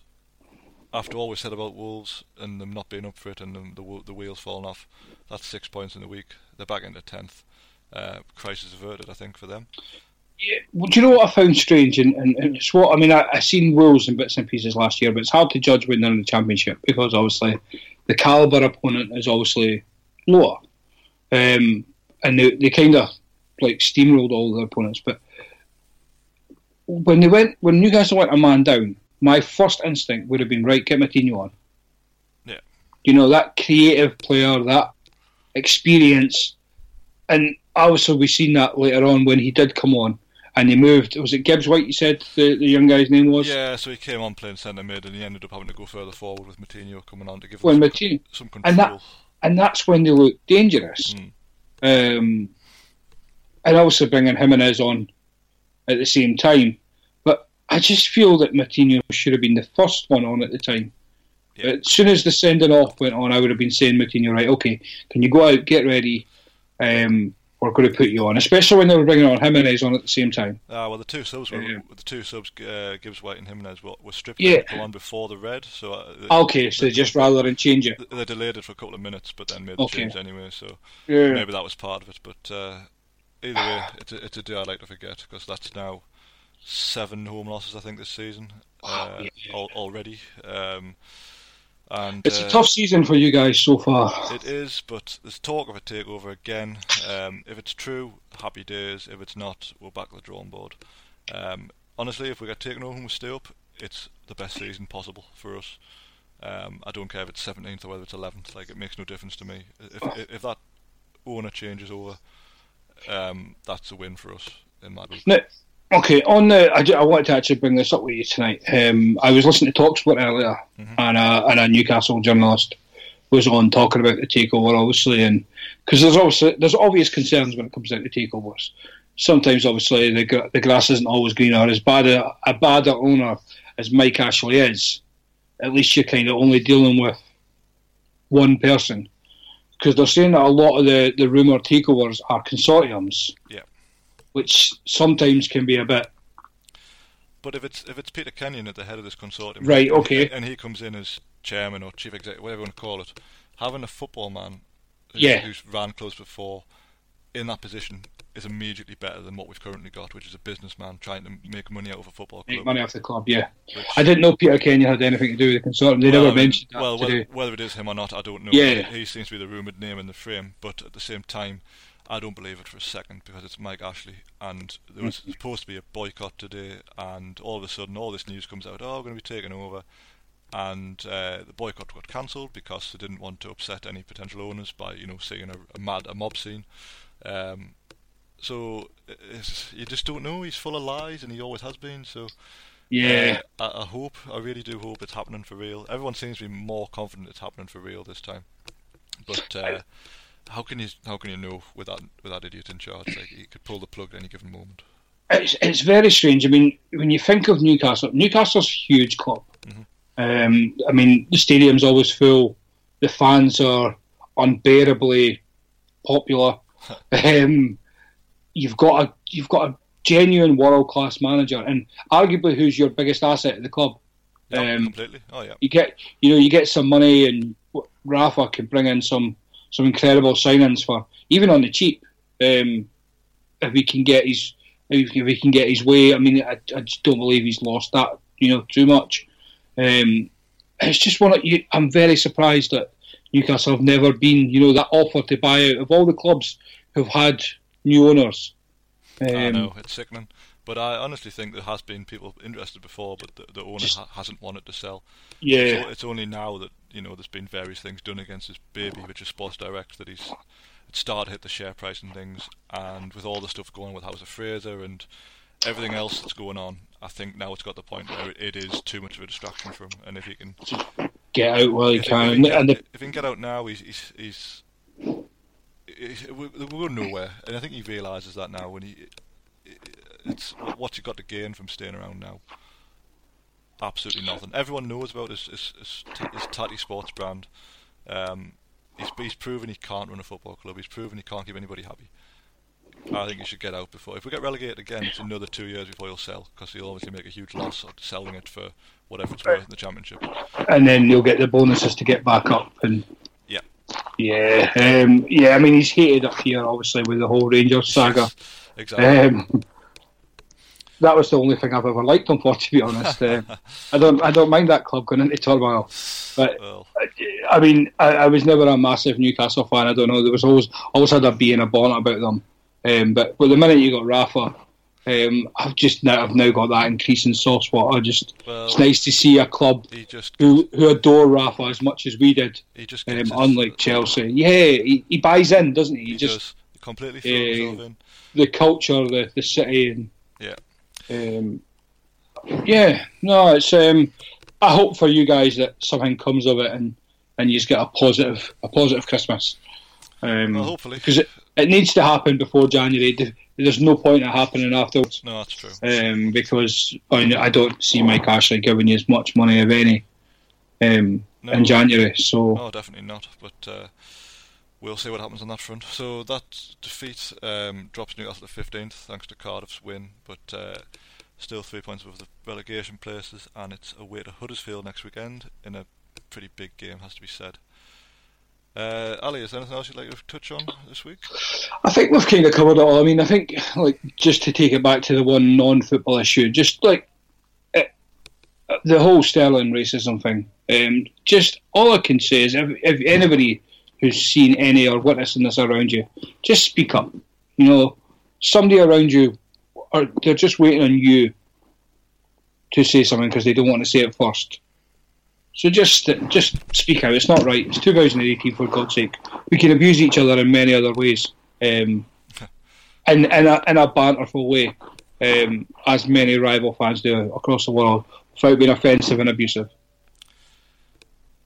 after all we said about Wolves and them not being up for it and the, the, the wheels falling off, that's six points in the week. They're back into tenth uh, crisis averted, I think, for them. Yeah, well, do you know what I found strange? And, and, and it's what I mean. I, I seen Wolves in bits and pieces last year, but it's hard to judge when they're in the championship because obviously the caliber opponent is obviously lower, um, and they, they kind of like steamrolled all their opponents. But when they went, when Newcastle went a man down, my first instinct would have been right, get Moutinho on. Yeah. You know, that creative player, that experience. And obviously, we've seen that later on when he did come on and he moved. Was it Gibbs White? You said the, the young guy's name was. Yeah, so he came on playing centre mid, and he ended up having to go further forward with Moutinho coming on to give When him some, some and that and that's when they look dangerous. Mm. Um, and also bringing him and Jimenez on at the same time. But I just feel that Moutinho should have been the first one on at the time. Yeah. As soon as the sending off went on, I would have been saying, Moutinho, right, okay, can you go out, get ready? Um, we're going to put you on, especially when they were bringing on Jimenez on at the same time. Ah, well, the two subs were Yeah. the two subs, uh, Gibbs White and Jimenez, were, were stripped Yeah. to come on before the red. So uh, Okay, so they, just rather than change it. they delayed it for a couple of minutes, but then made the Okay. change anyway. So Yeah. maybe that was part of it. But uh, either way, it's a, it's a day I'd like to forget because that's now seven home losses I think this season Wow, uh, yeah. al- already. Um, and It's uh, a tough season for you guys so far. It is, but there's talk of a takeover again. Um, if it's true, happy days. If it's not, we're back to the drawing board. Um, honestly, if we get taken over and we stay up, it's the best season possible for us. Um, I don't care if it's 17th or whether it's 11th. Like it makes no difference to me. If if, if that owner changes over, um, that's a win for us in my book. Okay, on the, I, I wanted to actually bring this up with you tonight. Um, I was listening to Talksport earlier, Mhm. and, a, and a Newcastle journalist was on talking about the takeover, obviously, and because there's obviously there's obvious concerns when it comes down to takeovers. Sometimes, obviously, the the grass isn't always greener. As bad a, a bad owner as Mike Ashley is, at least you're kind of only dealing with one person. Because they're saying that a lot of the, the rumoured takeovers are consortiums Yeah. Which sometimes can be a bit But if it's if it's Peter Kenyon at the head of this consortium, Right, and- okay. and he comes in as chairman or chief executive, whatever you want to call it, having a football man, who's, Yeah. who's ran clubs before, in that position is immediately better than what we've currently got, which is a businessman trying to make money out of a football club. make money off the club. Yeah, which- I didn't know Peter Kenyon had anything to do with the consortium. They well, never mentioned that well, whether, whether it is him or not, I don't know. Yeah. He seems to be the rumoured name in the frame, but at the same time, I don't believe it for a second because it's Mike Ashley, and there was *laughs* supposed to be a boycott today, and all of a sudden, all this news comes out. Oh, we're going to be taking over, and uh, the boycott got cancelled because they didn't want to upset any potential owners by, you know, seeing a, a mad a mob scene. Um, so it's, you just don't know. He's full of lies, and he always has been. So yeah, uh, I, I hope, I really do hope it's happening for real. Everyone seems to be more confident it's happening for real this time. But uh, how can you how can you know with that with that idiot in charge? Like he could pull the plug at any given moment. it's it's very strange. I mean, when you think of Newcastle, Newcastle's a huge club. Mhm. Um, I mean, the stadium's always full. The fans are unbearably popular. *laughs* um, you've got a you've got a genuine world class manager, and arguably who's your biggest asset at the club. Yeah, Um, completely. Oh yeah. you get you know you get some money and Rafa can bring in some some incredible signings for even on the cheap um, if he can get his if he can get his way. I mean, I, I just don't believe he's lost that you know too much. Um, it's just one. Of, you, I'm very surprised that Newcastle have never been you know that offer to buy out of all the clubs who've had new owners. Um, I know it's sickening. But I honestly think there has been people interested before, but the, the owner Just- ha- hasn't wanted to sell. Yeah, it's only now that you know there's been various things done against his baby, which is Sports Direct, that he's it started to hit the share price and things. And with all the stuff going on with House of Fraser and everything else that's going on, I think now it's got the point where it is too much of a distraction for him. And if he can, get out while if, he- if can. he can And get, the, if he can get out now, he's he's. he's he's- we- we're going nowhere, and I think he realizes that now. When he, it's what's he got to gain from staying around now? Absolutely nothing. Everyone knows about his his, his, t- his tatty sports brand. Um, he's he's proven he can't run a football club. He's proven he can't keep anybody happy. I think he should get out before. If we get relegated again, it's another two years before he'll sell because he'll obviously make a huge loss of selling it for whatever it's worth in the championship. and then you'll get the bonuses to get back up. And Yeah. yeah, um, yeah. I mean, he's hated up here, obviously, with the whole Rangers saga. exactly. Um, that was the only thing I've ever liked him for, *laughs* to be honest. Uh, I don't, I don't mind that club going into turmoil. But well, I mean, I, I was never a massive Newcastle fan. I don't know. There was always, always had a bee in a bonnet about them. Um, but but the minute you got Rafa Um, I've just now I've now got that increasing spot. I just Well, it's nice to see a club just who who adore Rafa as much as we did. he just Um, unlike Chelsea, yeah, he, he buys in, doesn't he? He, He just does completely in. the culture, the the city, and. Um, yeah. No, it's um, I hope for you guys that something comes of it and and you just get a positive a positive Christmas. Um, Well, hopefully. because it, it needs to happen before January. There's no point in it happening afterwards. No, that's true. Um, because I, mean, I don't see Mike Ashley giving you as much money if any um, No. in January. So No, definitely not. But uh, we'll see what happens on that front. So that defeat um, drops Newcastle to 15th thanks to Cardiff's win, but uh, still three points above the relegation places, and it's away to Huddersfield next weekend in a pretty big game, has to be said. Uh, Ali, is there anything else you'd like to touch on this week? I think we've kind of covered it all. I mean, I think like just to take it back to the one non-football issue, just like it, the whole Sterling racism thing. Um, just all I can say is, if, if anybody who's seen any or witnessing this around you, just speak up. You know, somebody around you, or they're just waiting on you to say something because they don't want to say it first. So just just speak out. It's not right. It's 2018 for God's sake. We can abuse each other in many other ways, um, *laughs* in in a, in a banterful way, um, as many rival fans do across the world, without being offensive and abusive.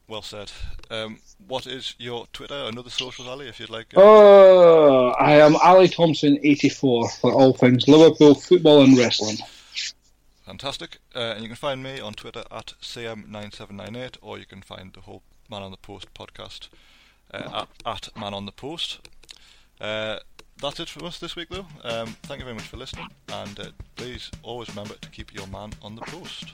Well said. Um, what is your Twitter and other socials, Ali, if you'd like? Oh, I am Ali Thompson, 84, for all things Liverpool football and wrestling. Fantastic. Uh, and you can find me on Twitter at CM9798, or you can find the whole Man on the Post podcast uh, at, at Man on the Post. Uh, that's it from us this week, though. Um, thank you very much for listening, and uh, please always remember to keep your man on the post.